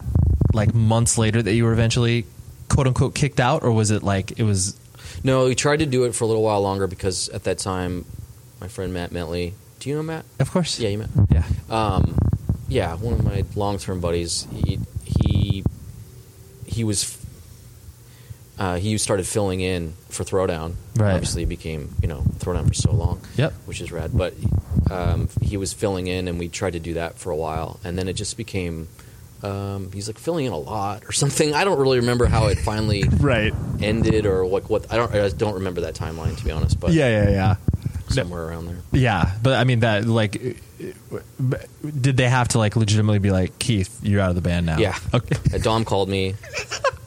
like months later that you were eventually quote unquote kicked out, or was it like it was? No, we tried to do it for a little while longer because at that time, my friend Matt Mentley. Do you know Matt? Of course. Yeah, you met. Yeah. Um, yeah, one of my long-term buddies. He he, he was. Uh, he started filling in for Throwdown. Right. Obviously, he became you know Throwdown for so long. Yep. Which is rad. But um, he was filling in, and we tried to do that for a while, and then it just became. Um, he's like filling in a lot or something. I don't really remember how it finally (laughs) Right. ended or what. What I don't. I don't remember that timeline to be honest. But Yeah. Yeah. Yeah. Somewhere around there. Yeah, but I mean that like, did they have to like legitimately be like Keith, you're out of the band now? Yeah. Okay. And Dom called me,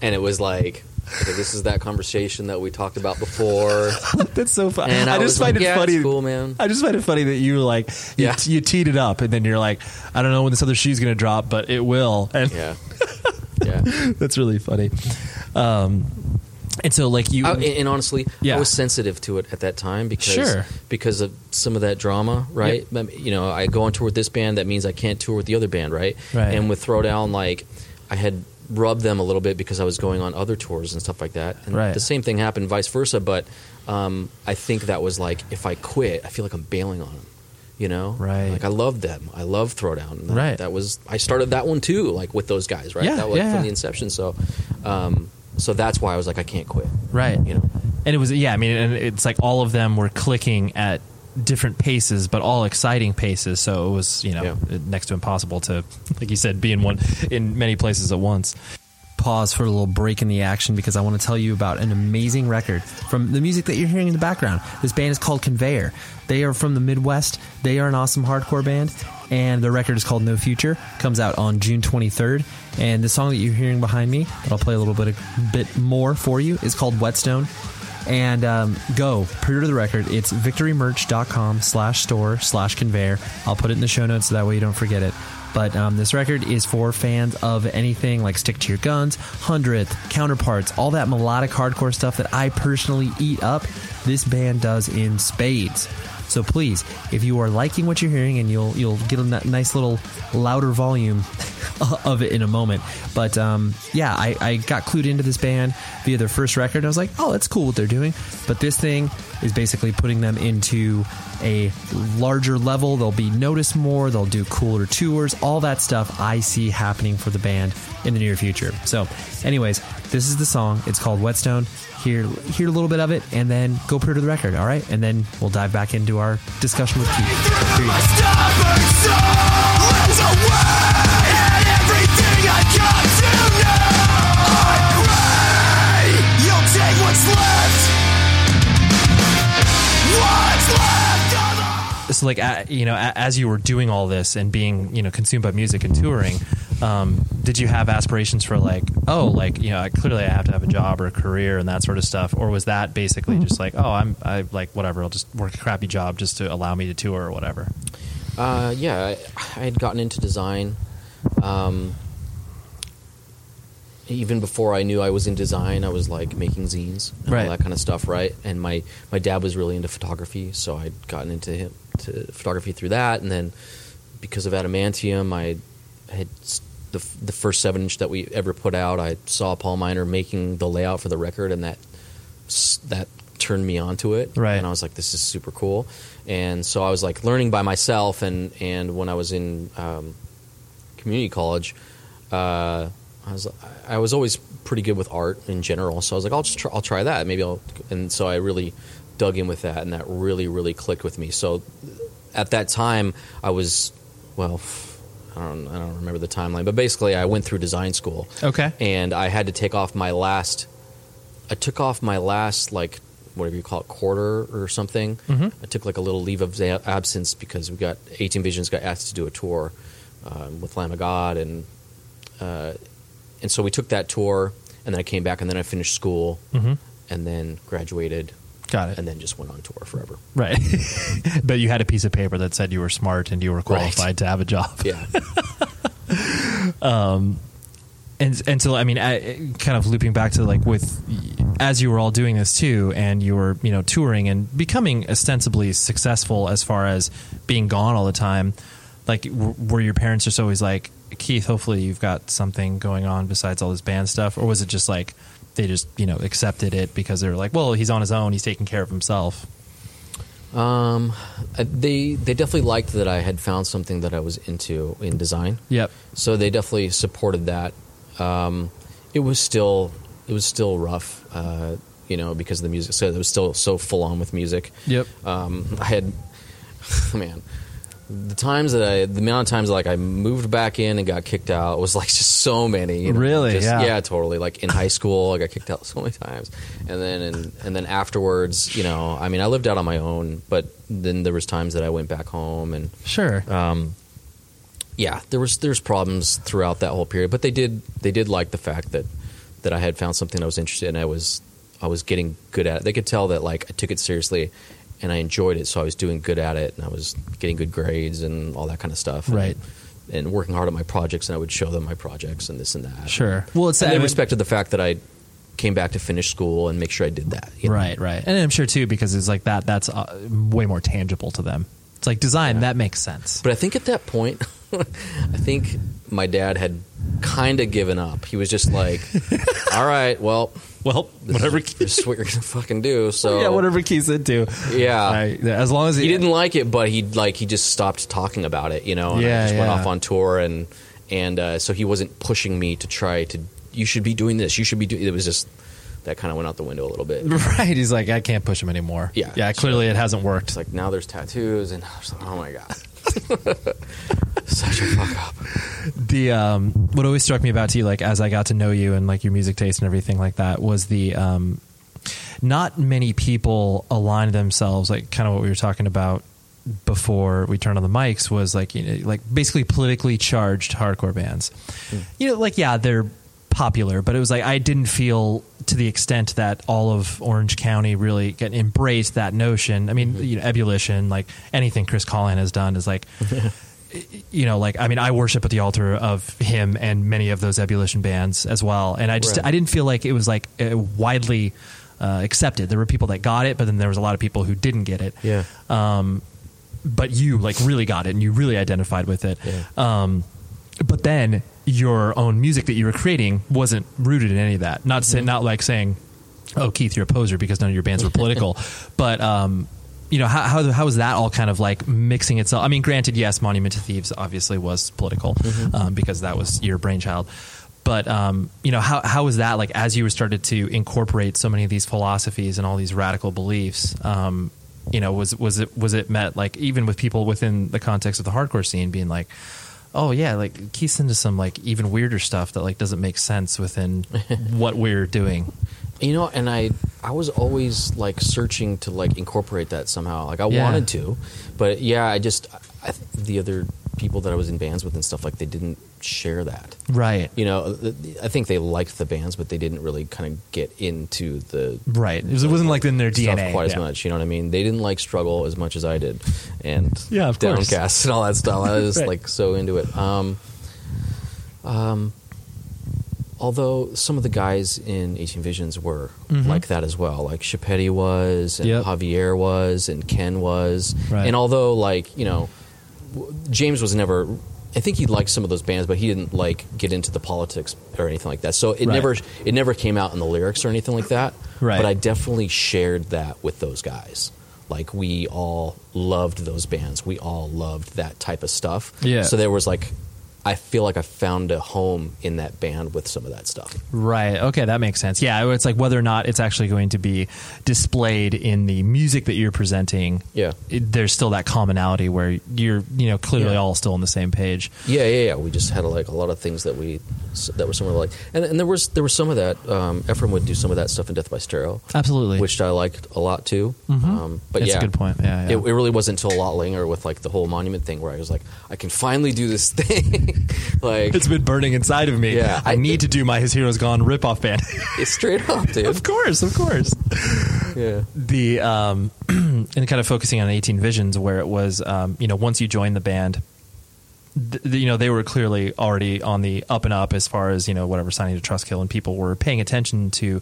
and it was like, okay, this is that conversation that we talked about before. (laughs) That's so funny. And I, I, just find like, it yeah, funny. cool, man. I just find it funny that you like you, Yeah. you teed it up and then you're like, I don't know when this other shoe's gonna drop, but it will. And Yeah, (laughs) yeah. that's really funny. Um, and so like you, I, and, and honestly, Yeah. I was sensitive to it at that time because Sure. because of some of that drama, right? Um, You know, I go on tour with this band, that means I can't tour with the other band, right? Right. And with Throwdown, like I had rubbed them a little bit because I was going on other tours and stuff like that. And Right. the same thing happened, vice versa. But um, I think that was like, if I quit, I feel like I'm bailing on them. You know, Right. Like I love them. I love Throwdown. That, Right. That was I started that one too, like with those guys, right? Yeah, that was yeah, from the inception. So, um, so that's why I was like, I can't quit. right? You know. and it was yeah. I mean, and it's like all of them were clicking at different paces, but all exciting paces. So it was you know Yeah. next to impossible to, (laughs) like you said, be in one in many places at once. pause for a little break in the action because I want to tell you about an amazing record from the music that you're hearing in the background. This band is called Conveyer. They are from the Midwest. They are an awesome hardcore band, and their record is called No Future. Comes out on June 23rd. And the song that you're hearing behind me, that I'll play a little bit, a bit more for you, is called Whetstone. And um, go pre-order the record. It's victorymerch.com slash store slash conveyer. I'll put it in the show notes so that way you don't forget it. But um, this record is for fans of anything like stick to your guns hundredth counterparts all that melodic hardcore stuff that i personally eat up. This band does in spades so please, if you are liking what you're hearing, and you'll you'll get a nice little louder volume (laughs) of it in a moment. But um, yeah, I, I got clued into this band via their first record. I was like, oh, that's cool what they're doing. But this thing is basically putting them into a larger level. They'll be noticed more. They'll do cooler tours. All that stuff I see happening for the band in the near future. So, anyways, this is the song. It's called Whetstone. Hear hear a little bit of it, and then go pre-order the record. All right, and then we'll dive back into our discussion with Keith. So like you know as you were doing all this and being you know consumed by music and touring um, did you have aspirations for like oh like you know clearly i have to have a job or a career and that sort of stuff or was that basically just like oh i'm i like whatever i'll just work a crappy job just to allow me to tour or whatever Uh, yeah, I, I had gotten into design. Um, even before I knew I was in design, I was like making zines, and Right. all that kind of stuff, right? And my my dad was really into photography, so I'd gotten into him to photography through that, and then because of Adamantium, I had the the first seven inch that we ever put out. I saw Paul Miner making the layout for the record, and that that turned me onto it. Right. And I was like, this is super cool. And so I was like learning by myself. And, and when I was in um, community college, uh, I was I was always pretty good with art in general. So I was like, I'll just try, I'll try that. Maybe I'll. And so I really dug in with that, and that really really clicked with me. So at that time, I was well. I don't, I don't remember the timeline, but basically, I went through design school okay and I had to take off my last. I took off my last like whatever you call it quarter or something. Mhm. I took like a little leave of absence because we got 18 Visions got asked to do a tour um, with Lamb of God and uh, and so we took that tour and then I came back and then I finished school mm-hmm. and then graduated got it and then just went on tour forever. right (laughs) but you had a piece of paper that said you were smart and you were qualified to have a job Yeah, (laughs) um, and and so I mean, I, kind of looping back to like with as you were all doing this too, and you were you know touring and becoming ostensibly successful as far as being gone all the time. Like, w- were your parents just always like, Keith? Hopefully, you've got something going on besides all this band stuff, or was it just like they just you know accepted it because they were like, well, he's on his own, he's taking care of himself. um, uh, they they definitely liked that I had found something that I was into in design. Yep. so they definitely supported that. Um, it was still it was still rough, uh, you know, because of the music. So it was still so full on with music. Yep. Um, I had, (laughs) man, the times that I, the amount of times like I moved back in and got kicked out was like just so many. you know, Really? just- Yeah. Yeah, totally. Like in high school, I got kicked out so many times, and then and, and then afterwards, you know, I mean, I lived out on my own, but then there was times that I went back home and Sure. um, yeah, there was there's problems throughout that whole period, but they did they did like the fact that that I had found something I was interested in. I was I was getting good at it. They could tell that like I took it seriously and I enjoyed it, so I was doing good at it and I was getting good grades and all that kind of stuff. Right. And, and working hard at my projects, and I would show them my projects and this and that. Sure. Well, it's and they respected the fact that I came back to finish school and make sure I did that. you know? Right, right, and I'm sure too because it's like that. That's uh, way more tangible to them. It's like design that makes sense. But I think at that point, (laughs) I think my dad had kind of given up. He was just like, (laughs) "All right, well, Well, whatever. is, (laughs) this is what you're gonna fucking do." So yeah, whatever Keith's into. Yeah. I- as long as He didn't like it, but he like he just stopped talking about it, you know. And Yeah, I just went off on tour, and and uh, so he wasn't pushing me to try to. You should be doing this. You should be doing. It was just that kind of went out the window a little bit. (laughs) Right, he's like, I can't push him anymore. Yeah. yeah. Clearly, it hasn't worked. It's like now there's tattoos, and like, oh my god. (laughs) Such a fuck up. the um, what always struck me about you, like as I got to know you and like your music taste and everything like that, was the um, not many people align themselves, like kind of what we were talking about before we turned on the mics, was like you know, like basically politically charged hardcore bands. You know, like yeah, they're popular, but it was like I didn't feel to the extent that all of Orange County really get, embraced that notion. I mean, you know, ebullition, like anything Chris Collin has done, is like (laughs) you know, like I mean, I worship at the altar of him and many of those ebullition bands as well, and I just Right. I didn't feel like it was like uh, widely uh, accepted. There were people that got it, but then there was a lot of people who didn't get it. Yeah. Um, but you like really got it, and you really identified with it. Yeah. Um, but then your own music that you were creating wasn't rooted in any of that. Not say, not like saying, "Oh, Keith, you're a poser," because none of your bands were (laughs) political. but um, you know, how, how how was that all kind of like mixing itself? I mean, granted, yes, Monument to Thieves obviously was political um, because that was your brainchild. But um, you know, how how was that like as you were started to incorporate so many of these philosophies and all these radical beliefs? Um, you know, was was it was it met like even with people within the context of the hardcore scene being like, oh yeah, like Keith's into some like even weirder stuff that like doesn't make sense within (laughs) what we're doing. You know, and I I was always like searching to like incorporate that somehow. Like I Yeah. wanted to, but yeah, I just I, the other people that I was in bands with and stuff like they didn't share that. Right. You know, I think they liked the bands, but they didn't really kind of get into the Right. It, was, it wasn't like in their DNA. quite as much. You know what I mean? They didn't like struggle as much as I did, and Yeah, of course. downcast and all that stuff. I was (laughs) Right. like so into it. Um, um, although some of the guys in 18 Visions were Mhm. like that as well, like Chapetti was, and Yep. Javier was, and Ken was, Right. and although like you know, James was never. I think he liked some of those bands, but he didn't like get into the politics or anything like that. So it Right. never it never came out in the lyrics or anything like that. Right. But I definitely shared that with those guys. Like we all loved those bands. We all loved that type of stuff. Yeah. So there was like I feel like I found a home in that band with some of that stuff. Right. Okay, that makes sense. Yeah, it's like whether or not it's actually going to be displayed in the music that you're presenting. Yeah. It, there's still that commonality where you're, you know, clearly Yeah. all still on the same page. Yeah, yeah, yeah. We just had like a lot of things that we that were similar. Like, and, and there was there was some of that. Um, Efrem would do some of that stuff in Death by Stereo, Absolutely. which I liked a lot too. Mhm. Um, but That's yeah, a good point. Yeah, yeah. It, it really wasn't until a lot later with like the whole monument thing where I was like, I can finally do this (laughs) thing. (laughs) like it's been burning inside of me. Yeah, I, I- need to do my His Hero Is Gone ripoff band. (laughs) it's straight up, dude. of course, of course. Yeah. the um, (clears throat) and kind of focusing on 18 Visions, where it was, um, you know, once you joined the band, th- th- you know, they were clearly already on the up and up as far as you know, whatever signing to Trustkill, and people were paying attention to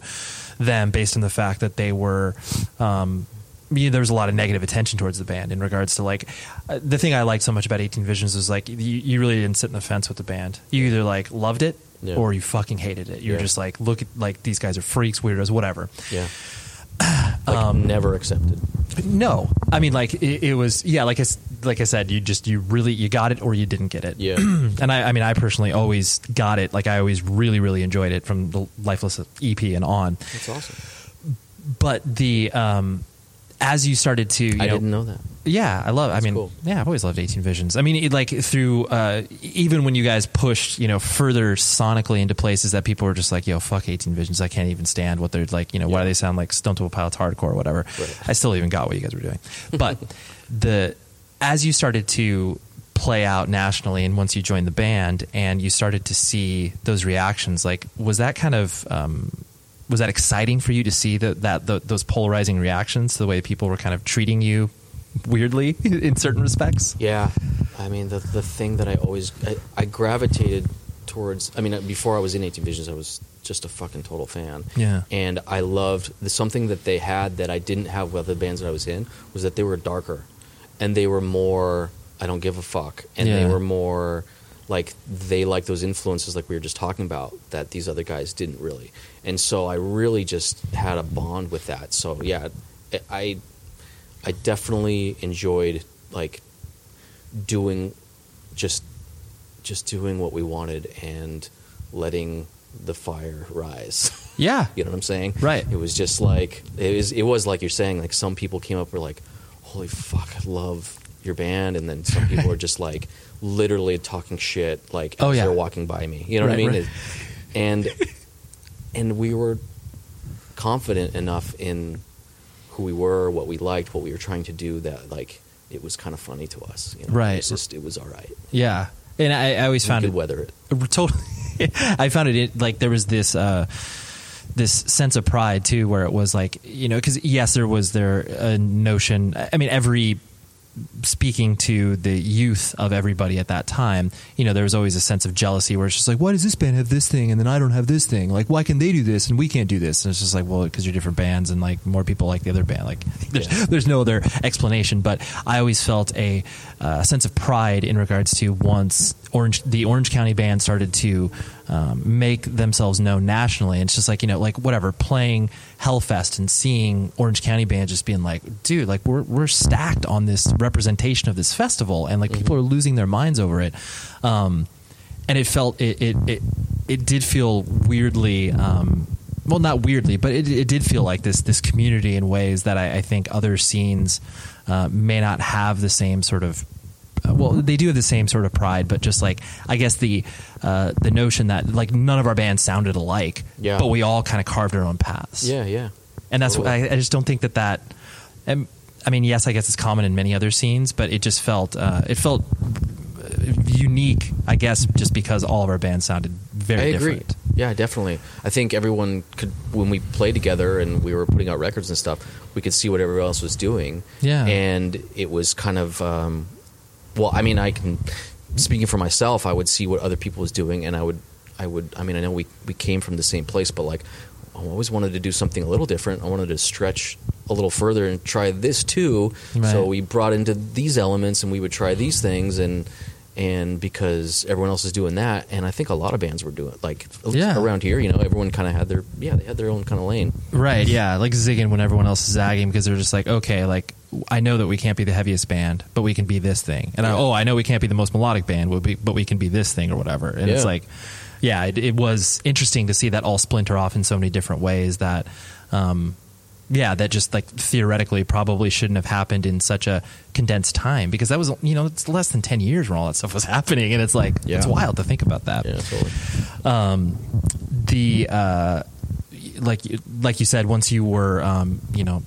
them based on the fact that they were. Um, you know, there was a lot of negative attention towards the band in regards to like uh, the thing I liked so much about 18 Visions was like you, you really didn't sit in the fence with the band. You either like loved it Yeah. or you fucking hated it. You're Yeah. just like look at like these guys are freaks, weirdos, whatever. Yeah. (clears throat) Like Um, never accepted. No, I mean, like it, it was, yeah. Like I, like I said, you just you really you got it or you didn't get it. Yeah. (clears throat) and I, I mean, I personally always got it. Like I always really, really enjoyed it from the Lifeless EP and on. That's awesome. But the um, as you started to, you I know, didn't know that. yeah, I love. I mean, cool. yeah, I've always loved 18 Visions. I mean, it, like through uh, even when you guys pushed, you know, further sonically into places that people were just like, "Yo, fuck 18 Visions. I can't even stand what they're like." You know, why do they sound like Stone Temple Pilots hardcore or whatever? Right. I still even got what you guys were doing, but (laughs) the as you started to play out nationally, and once you joined the band, and you started to see those reactions, like was that kind of um, was that exciting for you to see that that the, those polarizing reactions the way people were kind of treating you weirdly (laughs) in certain respects? Yeah, I mean the the thing that I always I, I gravitated towards. I mean, before I was in 18 Visions, I was just a fucking total fan. Yeah. and I loved the something that they had that I didn't have with other bands that I was in was that they were darker, and they were more. I don't give a fuck, and they were more like they like those influences like we were just talking about that these other guys didn't really and so i really just had a bond with that so yeah i i definitely enjoyed like doing just just doing what we wanted and letting the fire rise (laughs) Yeah. you know what i'm saying Right. it was just like it was it was like you're saying like some people came up were like holy fuck i love your band, and then some people are just like literally talking shit like Oh, as yeah. they're walking by me. You know what I mean? right. And and we were confident enough in who we were, what we liked, what we were trying to do that like it was kind of funny to us. You know? Right. It was just it was all right. Yeah, and I, I always We found could it weather it. (laughs) totally. (laughs) I found it it- like there was this uh, this sense of pride too, where it was like you know, because yes, there was there a notion. I mean, every speaking to the youth of everybody at that time, you know, there was always a sense of jealousy where it's just like, why does this band have this thing and then I don't have this thing? Like, why can they do this and we can't do this? And it's just like, well, because you're different bands and like more people like the other band. Like, (laughs) there's, Yeah. there's no other explanation. But I always felt a uh, sense of pride in regards to once Orange, the Orange County band started to um, make themselves known nationally. And it's just like, you know, like whatever, playing Hellfest and seeing Orange County band just being like, dude, like we're, we're stacked on this representation of this festival. And like people are losing their minds over it. Um, and it felt, it, it, it, it did feel weirdly, um, well, not weirdly, but it, it did feel like this this community in ways that I, I think other scenes uh, may not have the same sort of. Uh, Well, they do have the same sort of pride, but just like I guess the uh, the notion that like none of our bands sounded alike, Yeah. but we all kind of carved our own paths. Yeah, yeah. and that's what I, I just don't think that that. Um, I mean, yes, I guess it's common in many other scenes, but it just felt uh, it felt unique. I guess just because all of our bands sounded very I agree. different. Yeah, definitely. I think everyone could when we played together and we were putting out records and stuff, we could see what everyone else was doing. Yeah. and it was kind of um, well. I mean, I can speaking for myself, I would see what other people was doing, and I would, I would. I mean, I know we we came from the same place, but like, I always wanted to do something a little different. I wanted to stretch a little further and try this too. Right. So we brought into these elements, and we would try these things, and and because everyone else is doing that, and I think a lot of bands were doing like Yeah. around here. You know, everyone kind of had their yeah, they had their own kind of lane. Right, yeah, like zigging when everyone else is zagging because they're just like, okay, like I know that we can't be the heaviest band, but we can be this thing, and I, oh, I know we can't be the most melodic band, but we, but we can be this thing or whatever. And it's like, yeah, it, it was interesting to see that all splinter off in so many different ways that, um, yeah, that just like theoretically probably shouldn't have happened in such a condensed time because that was you know it's less than ten years when all that stuff was (laughs) happening, and it's like Yeah. it's wild to think about that Yeah, totally. um, the uh, like like you said, once you were um, you know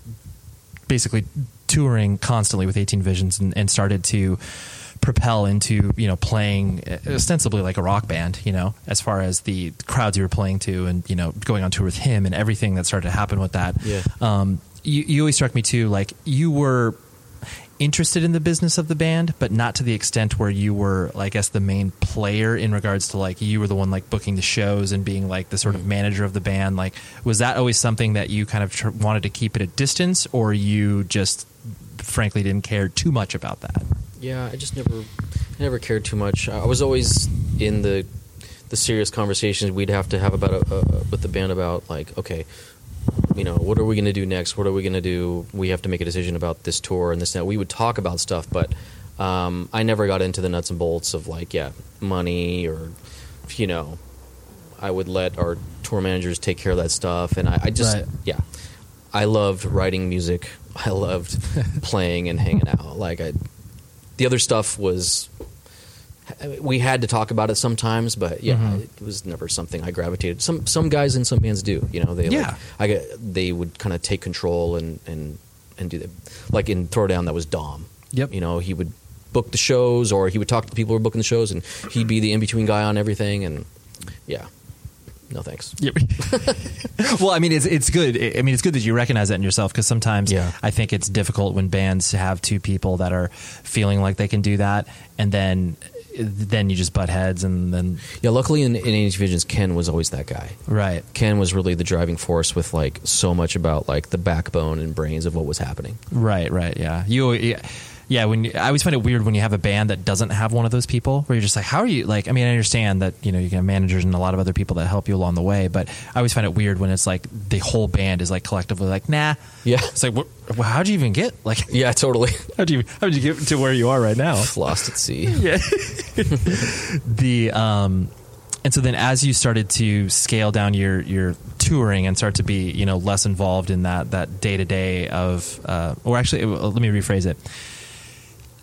basically touring constantly with 18 Visions and, and started to propel into you know playing ostensibly like a rock band you know as far as the crowds you were playing to and you know going on tour with him and everything that started to happen with that Yeah. um, you, you always struck me too like you were interested in the business of the band, but not to the extent where you were, I guess, the main player in regards to like you were the one like booking the shows and being like the sort of manager of the band. Like, was that always something that you kind of tr- wanted to keep at a distance, or you just frankly didn't care too much about that? Yeah, I just never, I never cared too much. I was always in the, the serious conversations we'd have to have about uh, uh, with the band about like, okay, you know, what are we going to do next? What are we going to do? We have to make a decision about this tour and this and that. We would talk about stuff, but um, I never got into the nuts and bolts of like, yeah, money or, you know, I would let our tour managers take care of that stuff, and I, I just, Right. yeah, I loved writing music. (laughs) I loved playing and hanging out. Like I, the other stuff was we had to talk about it sometimes, but yeah, Mhm. it was never something I gravitated. Some some guys in some bands do, you know. They Yeah. like, I get they would kind of take control and and and do that. Like in Throwdown, that was Dom. Yep. You know, he would book the shows, or he would talk to the people who were booking the shows, and he'd be the in between guy on everything. And yeah, no thanks. (laughs) Yep. (laughs) well, I mean, it's it's good. I mean, it's good that you recognize that in yourself because sometimes Yeah. I think it's difficult when bands have two people that are feeling like they can do that, and then then you just butt heads, and then Yeah, luckily in, in 18 Visions, Ken was always that guy. right, Ken was really the driving force with like so much about like the backbone and brains of what was happening. right, right. Yeah, you. Yeah. Yeah, when you, I always find it weird when you have a band that doesn't have one of those people, where you're just like, how are you? Like, I mean, I understand that you know you can have managers and a lot of other people that help you along the way, but I always find it weird when it's like the whole band is like collectively like, nah. Yeah. It's like, wh- how'd you even get like? Yeah, totally. (laughs) How'd you how'd you get to where you are right now? Lost at sea. (laughs) yeah. (laughs) the um and so then as you started to scale down your your touring and start to be you know less involved in that that day to day of uh or actually uh, let me rephrase it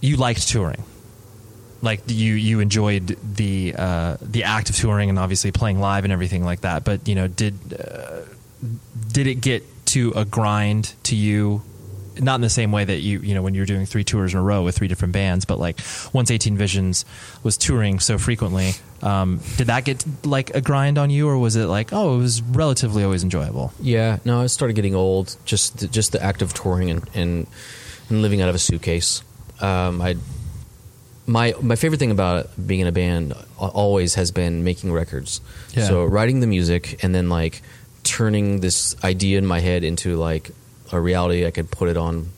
you liked touring. Like you, you enjoyed the uh, the act of touring and obviously playing live and everything like that. But you know, did uh, did it get to a grind to you? Not in the same way that you, you know, when you're doing three tours in a row with three different bands, but like once 18 Visions was touring so frequently, um, did that get like a grind on you, or was it like, oh, it was relatively always enjoyable? Yeah, no, I started getting old. Just just the act of touring and, and, and living out of a suitcase. Um, I my my favorite thing about being in a band always has been making records. Yeah. So writing the music and then like turning this idea in my head into like a reality. I could put it on,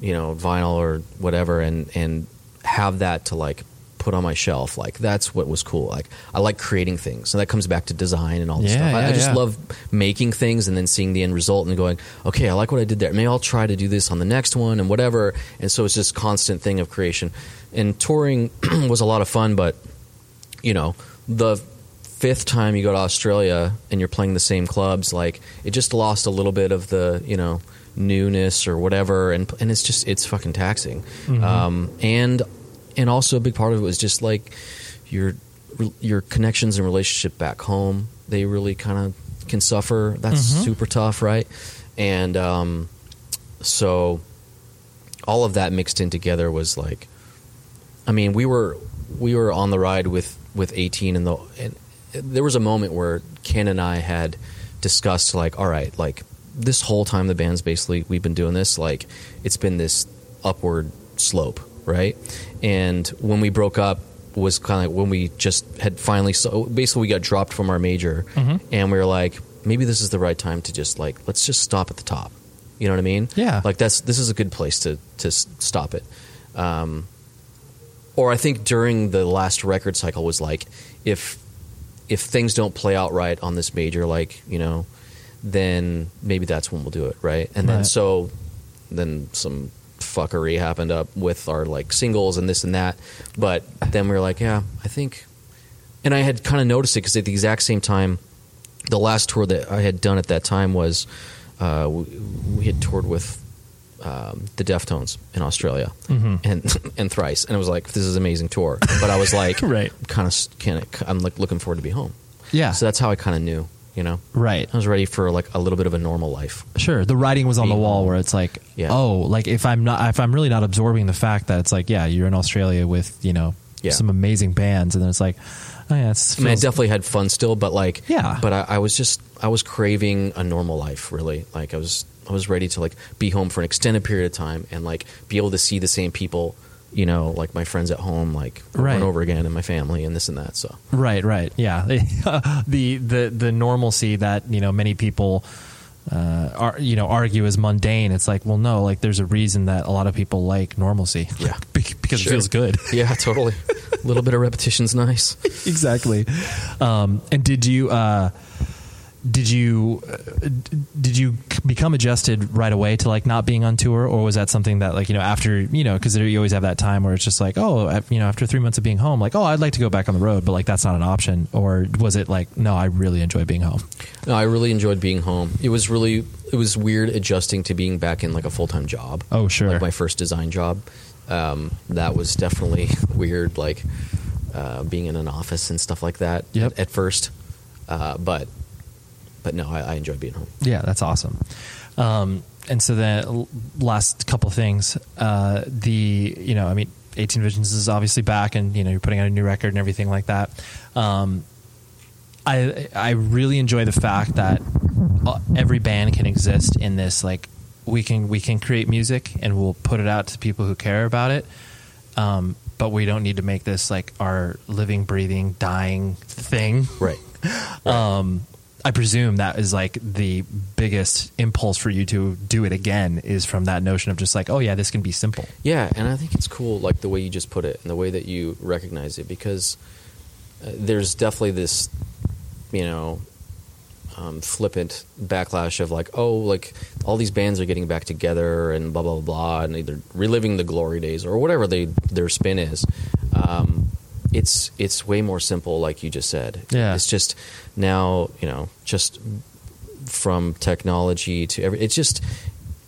you know, vinyl or whatever, and and have that to like put on my shelf. Like that's what was cool. Like I like creating things, and that comes back to design and all this Yeah, stuff. I, yeah, I just yeah. love making things and then seeing the end result and going, okay, I like what I did there. Maybe I'll try to do this on the next one and whatever. And so it's just constant thing of creation. And touring (clears throat) was a lot of fun, but you know, the fifth time you go to Australia and you're playing the same clubs, like it just lost a little bit of the you know newness or whatever, and and it's just it's fucking taxing. Um, and and also a big part of it was just like your your connections and relationship back home. They really kind of can suffer. That's super tough, right? And um, so all of that mixed in together was like I mean, we were we were on the ride with with 18 and the and there was a moment where Ken and I had discussed like, all right, like this whole time the band's basically we've been doing this, like it's been this upward slope, right? And when we broke up was kind of like when we just had finally so basically we got dropped from our major and we were like maybe this is the right time to just like let's just stop at the top you know what i mean Yeah. like that's this is a good place to to stop it um or I think during the last record cycle was like if if things don't play out right on this major, like you know, then maybe that's when we'll do it, right? And then so then some fuckery happened up with our like singles and this and that, but then we were like, yeah, I think, and I had kind of noticed it because at the exact same time, the last tour that I had done at that time was uh, we, we had toured with um, the Deftones in Australia Mm-hmm. and (laughs) and thrice, and it was like this is an amazing tour. But I was like, (laughs) Right. kind of, of, I'm like looking forward to be home. Yeah. So that's how I kind of knew, you know, Right. I was ready for like a little bit of a normal life. Sure. The writing was on the wall where it's like, Yeah. oh, like if I'm not, if I'm really not absorbing the fact that it's like, yeah, you're in Australia with, you know, Yeah. some amazing bands. And then it's like, oh yeah, it's, I mean, I definitely had fun still, but like, Yeah. But I, I was just, I was craving a normal life, really. Like I was, I was ready to like be home for an extended period of time and like be able to see the same people, you know, like my friends at home, like over and over again, and my family, and this and that. So Right, right, yeah. (laughs) the the the normalcy that you know many people uh, are you know argue is mundane. It's like, well, no, like there's a reason that a lot of people like normalcy. Yeah. (laughs) Because Sure. it feels good. (laughs) yeah, totally. a little bit of repetition's nice. exactly. Um, and did you uh, did you uh, did you become adjusted right away to like not being on tour, or was that something that like you know after you know because you always have that time where it's just like oh you know after three months of being home like oh I'd like to go back on the road, but like that's not an option, or was it like no I really enjoy being home? No, I really enjoyed being home. It was really it was weird adjusting to being back in like a full time job. Oh, sure. like my first design job. Um, that was definitely (laughs) weird, like uh, being in an office and stuff like that. Yep. At, at first, uh, but but no, I, I enjoyed being home. Yeah, that's awesome. Um, and so then l- last couple things, uh, the you know, I mean, 18 Visions is obviously back, and you know, you're putting out a new record and everything like that. Um, I I really enjoy the fact that uh, every band can exist in this like we can we can create music and we'll put it out to people who care about it. Um, but we don't need to make this like our living, breathing, dying thing. Right. (laughs) Um, I presume that is like the biggest impulse for you to do it again is from that notion of just like, oh yeah, this can be simple. Yeah, and I think it's cool, like the way you just put it and the way that you recognize it, because uh, there's definitely this, you know, um, flippant backlash of like, oh, like all these bands are getting back together and blah blah blah, blah and either reliving the glory days or whatever they their spin is. Um, it's it's way more simple, like you just said. Yeah. it's just now you know just from technology to every. It's just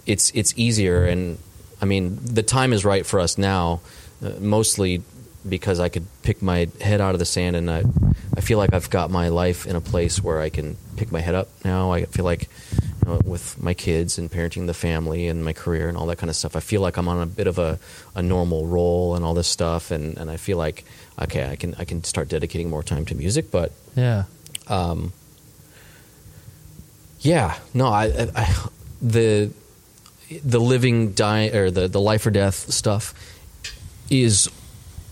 it's it's easier and I mean, the time is right for us now, uh, mostly because I could pick my head out of the sand, and I, I feel like I've got my life in a place where I can pick my head up now. I feel like, know, with my kids and parenting the family and my career and all that kind of stuff, I feel like I'm on a bit of a, a normal roll and all this stuff, and, and I feel like okay, I can I can start dedicating more time to music, but Yeah. um, yeah, no, I, I, I the the living die or the the life or death stuff is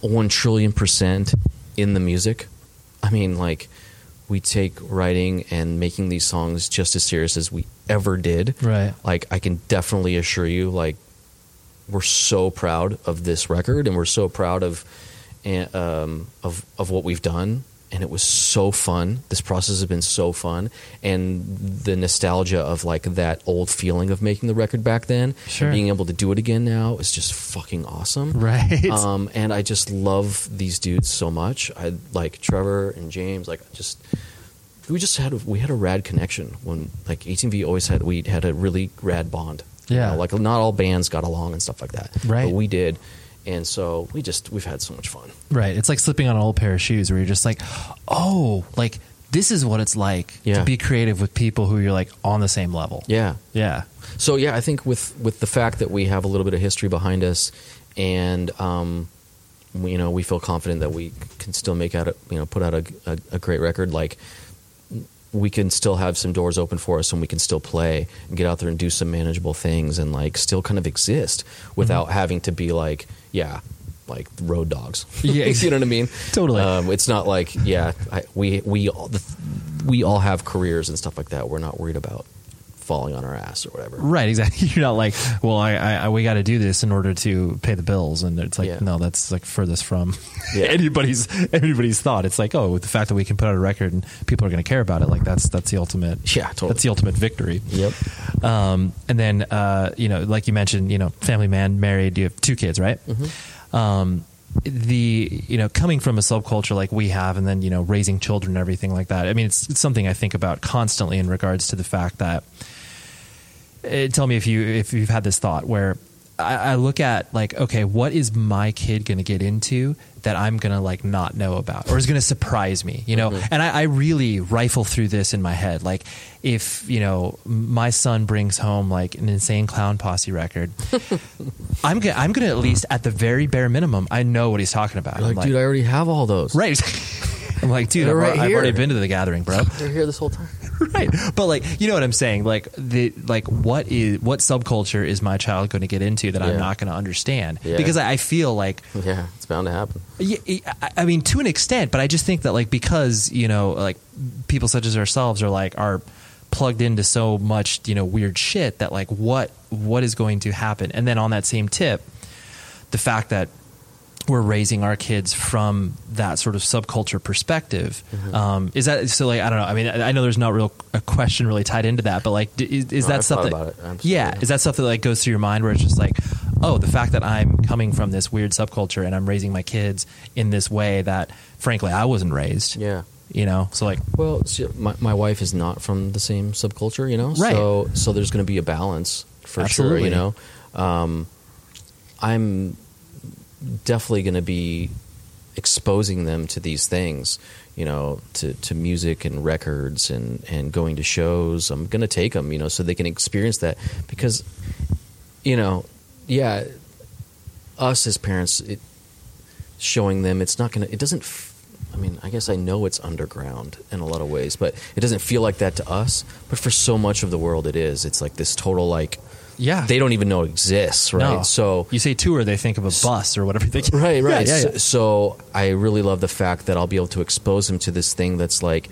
one trillion percent in the music. I mean, like we take writing and making these songs just as serious as we ever did. Right. Like I can definitely assure you, like we're so proud of this record, and we're so proud of and, um, of of what we've done. And it was so fun. This process has been so fun, and the nostalgia of like that old feeling of making the record back then, Sure. and being able to do it again now is just fucking awesome. Right. Um, and I just love these dudes so much. I like Trevor and James. Like just we just had a, we had a rad connection when like 18V always had we had a really rad bond. You Yeah. know, like not all bands got along and stuff like that. Right. But we did, and so we just we've had so much fun. Right. It's like slipping on an old pair of shoes where you're just like, oh, like this is what it's like Yeah. to be creative with people who you're like on the same level. Yeah. Yeah. So yeah, I think with with the fact that we have a little bit of history behind us, and um, we, you know, we feel confident that we can still make out a you know put out a, a, a great record. Like we can still have some doors open for us, and we can still play and get out there and do some manageable things, and like still kind of exist without having to be like yeah. Like road dogs, (laughs) Yeah, you know what I mean. Totally. Um, it's not like yeah, I, we we all the, we all have careers and stuff like that. We're not worried about falling on our ass or whatever. Right. Exactly. (laughs) You're not like, well, I, I, we got to do this in order to pay the bills, and it's like, Yeah. no, that's like furthest from Yeah. (laughs) anybody's anybody's thought. It's like, oh, with the fact that we can put out a record and people are going to care about it, like that's that's the ultimate. Yeah, totally. That's the ultimate victory. Yep. Um, and then, uh, you know, like you mentioned, you know, family man, married, you have two kids, right? Um, the you know coming from a subculture like we have and then you know raising children and everything like that i mean it's, it's something i think about constantly in regards to the fact that uh, tell me if you if you've had this thought where I, I look at like okay what is my kid going to get into that i'm going to like not know about or is going to surprise me you know? Mm-hmm. And I, I really rifle through this in my head. Like if you know my son brings home like an insane clown posse record (laughs) i'm gonna i'm gonna at least at the very bare minimum i know what he's talking about. Like, dude, I already have all those. right. (laughs) I'm like dude I've, right I've already been to the gathering bro. They're here this whole time. (laughs) right. But like you know what i'm saying? Like the like what is what subculture is my child going to get into that i'm not going to understand? Yeah. because I, I feel like Yeah, it's bound to happen. yeah, I- I mean to an extent but i just think that like because you know like people such as ourselves are like are plugged into so much you know weird shit that like what what is going to happen? And then on that same tip the fact that we're raising our kids from that sort of subculture perspective. Mm-hmm. Um, is that so? Like, I don't know. I mean, I I know there's not real a question really tied into that, but like, d- is, is No, that I've it. Yeah, is that stuff that like goes through your mind where it's just like, oh, the fact that I'm coming from this weird subculture and I'm raising my kids in this way that, frankly, I wasn't raised. Yeah. You know, so like, Well, see, my my wife is not from the same subculture, you know. Right. So so there's going to be a balance for Absolutely. sure, you know. Um, I'm definitely going to be exposing them to these things, you know, to, to music and records and, and going to shows. I'm going to take them, you know, so they can experience that because, you know, yeah, us as parents, it, showing them it's not going to, it doesn't, I mean, I guess I know it's underground in a lot of ways, but it doesn't feel like that to us. But for so much of the world, it is. It's like this total, like, yeah, they don't even know it exists, right? No. So, you say tour, they think of a bus or whatever. They think. right (laughs) right Yeah, yeah, So, yeah. so i really love the fact that i'll be able to expose them to this thing that's like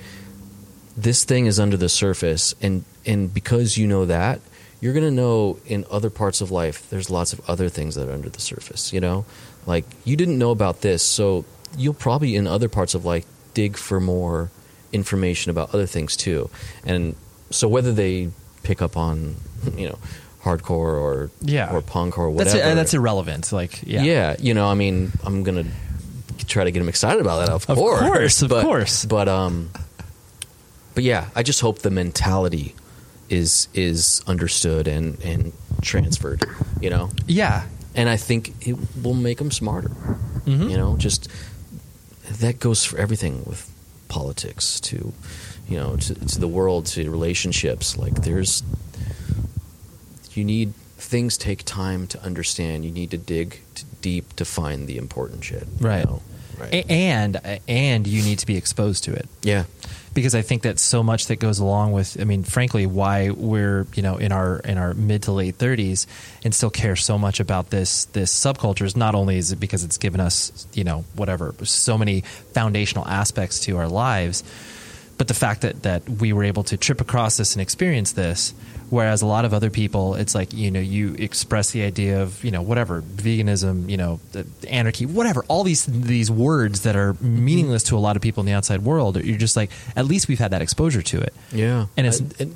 this thing is under the surface and and because you know that you're going to know in other parts of life there's lots of other things that are under the surface you know like you didn't know about this so you'll probably in other parts of life dig for more information about other things too and so whether they pick up on you know hardcore or Yeah. or punk or whatever That's that's irrelevant. Like, yeah, yeah. you know, I mean, I'm gonna try to get him excited about that. Of, Of course, course, of but, course. But um, but yeah, I just hope the mentality is is understood and and transferred. You know, Yeah. and I think it will make them smarter. Mhm. You know, just that goes for everything with politics to, you know, to, to the world, to relationships. Like there's, you need things take time to understand. You need to dig t deep to find the important shit. you Right. know? Right. A- and and you need to be exposed to it. yeah. because I think that's so much that goes along with. I mean, frankly, why we're you know in our in our mid to late thirties and still care so much about this this subculture is not only is it because it's given us you know whatever so many foundational aspects to our lives, but the fact that that we were able to trip across this and experience this. Whereas a lot of other people, it's like you know you express the idea of you know whatever veganism, you know the- anarchy, whatever. All these these words that are mm-hmm. meaningless to a lot of people in the outside world. You're just like at least we've had that exposure to it. Yeah, And it's- I- and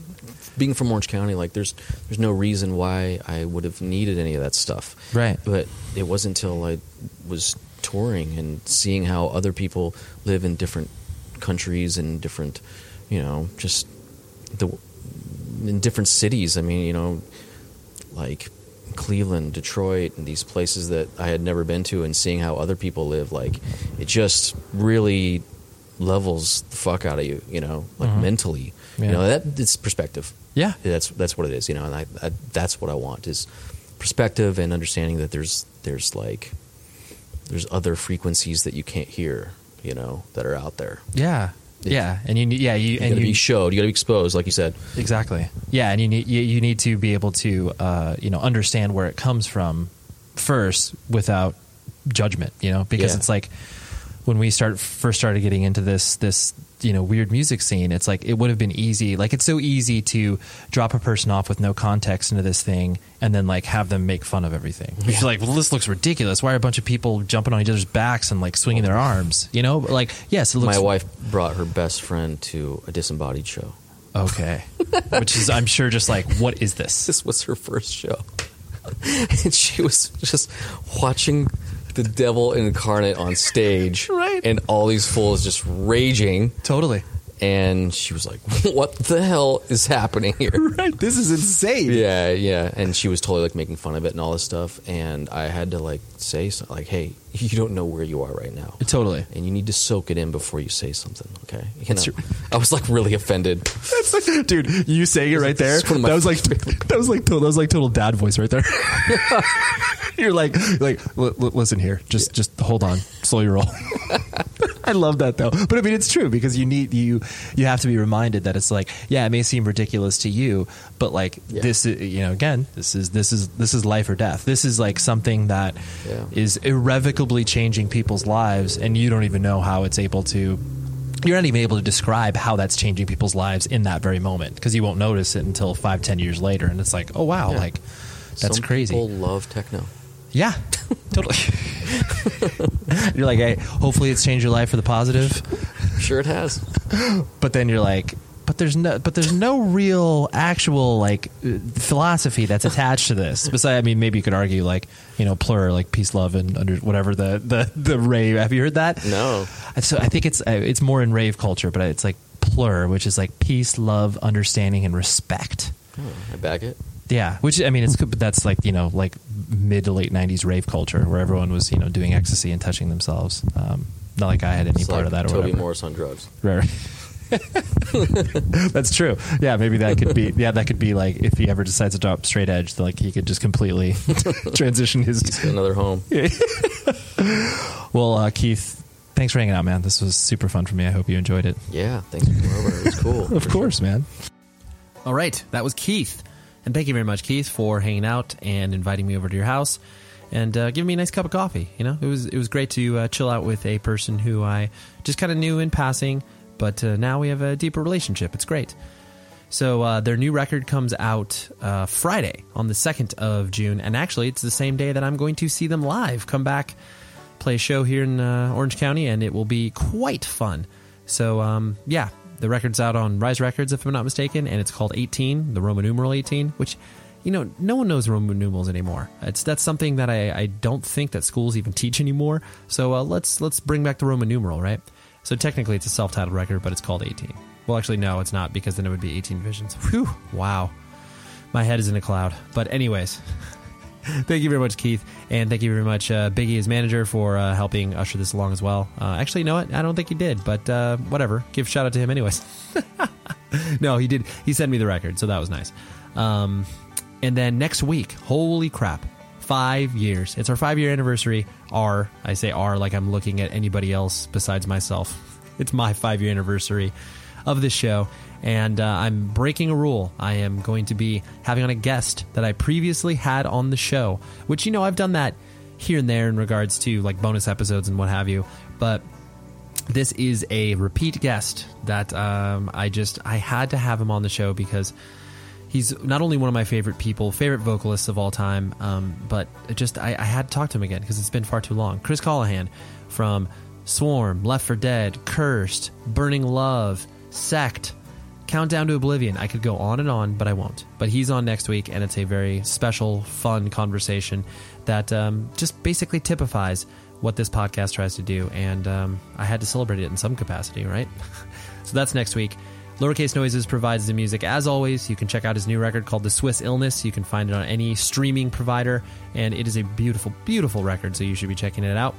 being from Orange County, like there's there's no reason why I would have needed any of that stuff. Right. But it wasn't until I was touring and seeing how other people live in different countries and different, you know, just the in different cities. I mean, you know, like Cleveland, Detroit, and these places that I had never been to, and seeing how other people live, like it just really levels the fuck out of you, you know, like Mhm. mentally. Yeah. You know, that it's perspective. Yeah. that's that's what it is, you know, and I, I that's what I want is perspective and understanding that there's there's like there's other frequencies that you can't hear, you know, that are out there. Yeah, yeah, and you need yeah you You and you be showed. You got to be exposed, like you said. exactly yeah, and you need you, you need to be able to uh, you know understand where it comes from first without judgment. You know because Yeah. it's like when we start first started getting into this this you know weird music scene it's like it would have been easy like it's so easy to drop a person off with no context into this thing and then like have them make fun of everything. You're like well this looks ridiculous. Why are a bunch of people jumping on each other's backs and like swinging their arms? You know? Like yes it looks My wife brought her best friend to a disembodied show. okay. Which is i'm sure just like what is this? (laughs) This was her first show, (laughs) and she was just watching the devil incarnate on stage, (laughs) Right. And all these fools just raging, totally. And she was like, (laughs) "What the hell is happening here?" (laughs) right. This is insane. Yeah, yeah, and she was totally like making fun of it and all this stuff, and I had to like say something like, "Hey, you don't know where you are right now." totally And you need to soak it in before you say something, okay? You know. I was like really offended. dude you saying it right there It's one of my that was like that was like total, that was like total dad voice right there (laughs) you're like like "L- l- listen here just just hold on slow your roll (laughs) I love that though, but I mean it's true because you need you you have to be reminded that it's like yeah it may seem ridiculous to you, but like Yeah. this is you know again this is this is this is life or death. This is like something that is Yeah. Irrevocably changing people's lives, and you don't even know how it's able to. You're not even able to describe how that's changing people's lives in that very moment because you won't notice it until five ten years later, and it's like oh wow Yeah. like that's Some crazy. People love techno. Yeah, (laughs) totally. (laughs) you're like, hey, hopefully it's changed your life for the positive. Sure, it has. But then you're like, but there's no, but there's no real actual like uh, philosophy that's attached to this. Besides, I mean, maybe you could argue like, you know, plur, like peace, love, and under whatever the the the rave. Have you heard that? No. So I think it's uh, it's more in rave culture, but it's like plur, which is like peace, love, understanding, and respect. Oh, I back it. Yeah, which I mean, it's good, but that's like you know, like mid to late '90s rave culture, where everyone was you know doing ecstasy and touching themselves. Um, not like I had any It's part like of that or Toby whatever. Morse on drugs. Right. (laughs) that's true. Yeah, maybe that could be. Yeah, that could be like if he ever decides to drop straight edge, like he could just completely (laughs) transition his. He's got another home. (laughs) Well, uh, Keith, thanks for hanging out, man. This was super fun for me. I hope you enjoyed it. Yeah, thanks for coming over. It was cool. Of course, man. All right, that was Keith. And thank you very much, Keith, for hanging out and inviting me over to your house and uh, giving me a nice cup of coffee. You know, it was it was great to uh, chill out with a person who I just kind of knew in passing, but uh, now we have a deeper relationship. It's great. So uh, their new record comes out uh, Friday on the second of June, and actually, it's the same day that I'm going to see them live. Come back, play a show here in uh, Orange County, and it will be quite fun. So um, yeah, the record's out on Rise Records, if I'm not mistaken, and it's called 18, the Roman numeral 18, which you know no one knows Roman numerals anymore. It's that's something that I, I don't think that schools even teach anymore. So uh, let's let's bring back the Roman numeral, right? So technically, it's a self-titled record, but it's called 18. Well, actually, no, it's not because then it would be 18 Visions. Whew, wow. My head is in a cloud. But anyways, (laughs) thank you very much, Keith, and thank you very much, uh, Biggie, as manager, for uh, helping usher this along as well. Uh, actually, you know what? I don't think he did, but uh, whatever. Give shout out to him, anyways. (laughs) no, he did. He sent me the record, so that was nice. Um, and then next week, holy crap, five years. It's our five year anniversary. R, I say R like I'm looking at anybody else besides myself. It's my five year anniversary of this show and uh, I'm breaking a rule. I am going to be having on a guest that I previously had on the show, which, you know, I've done that here and there in regards to like bonus episodes and what have you. But this is a repeat guest that um, I just, I had to have him on the show because he's not only one of my favorite people, favorite vocalists of all time, um, but just I, I, had to talk to him again because it's been far too long. Chris Colohan from Swarm, Left for Dead, Cursed, Burning Love, Sect, Countdown to Oblivion. I could go on and on, but I won't. But he's on next week, and it's a very special, fun conversation that um, just basically typifies what this podcast tries to do. And um, I had to celebrate it in some capacity, right? (laughs) so that's next week. Lowercase Noises provides the music. As always, you can check out his new record called The Swiss Illness. You can find it on any streaming provider, and it is a beautiful, beautiful record, so you should be checking it out.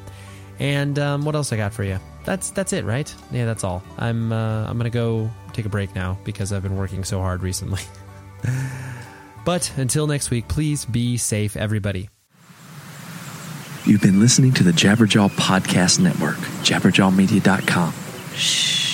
And um, what else I got for you? That's that's it, right? Yeah, that's all. I'm uh, I'm gonna go take a break now because I've been working so hard recently. (laughs) but until next week, please be safe, everybody. You've been listening to the Jabberjaw Podcast Network, jabberjawmedia.com. Shh.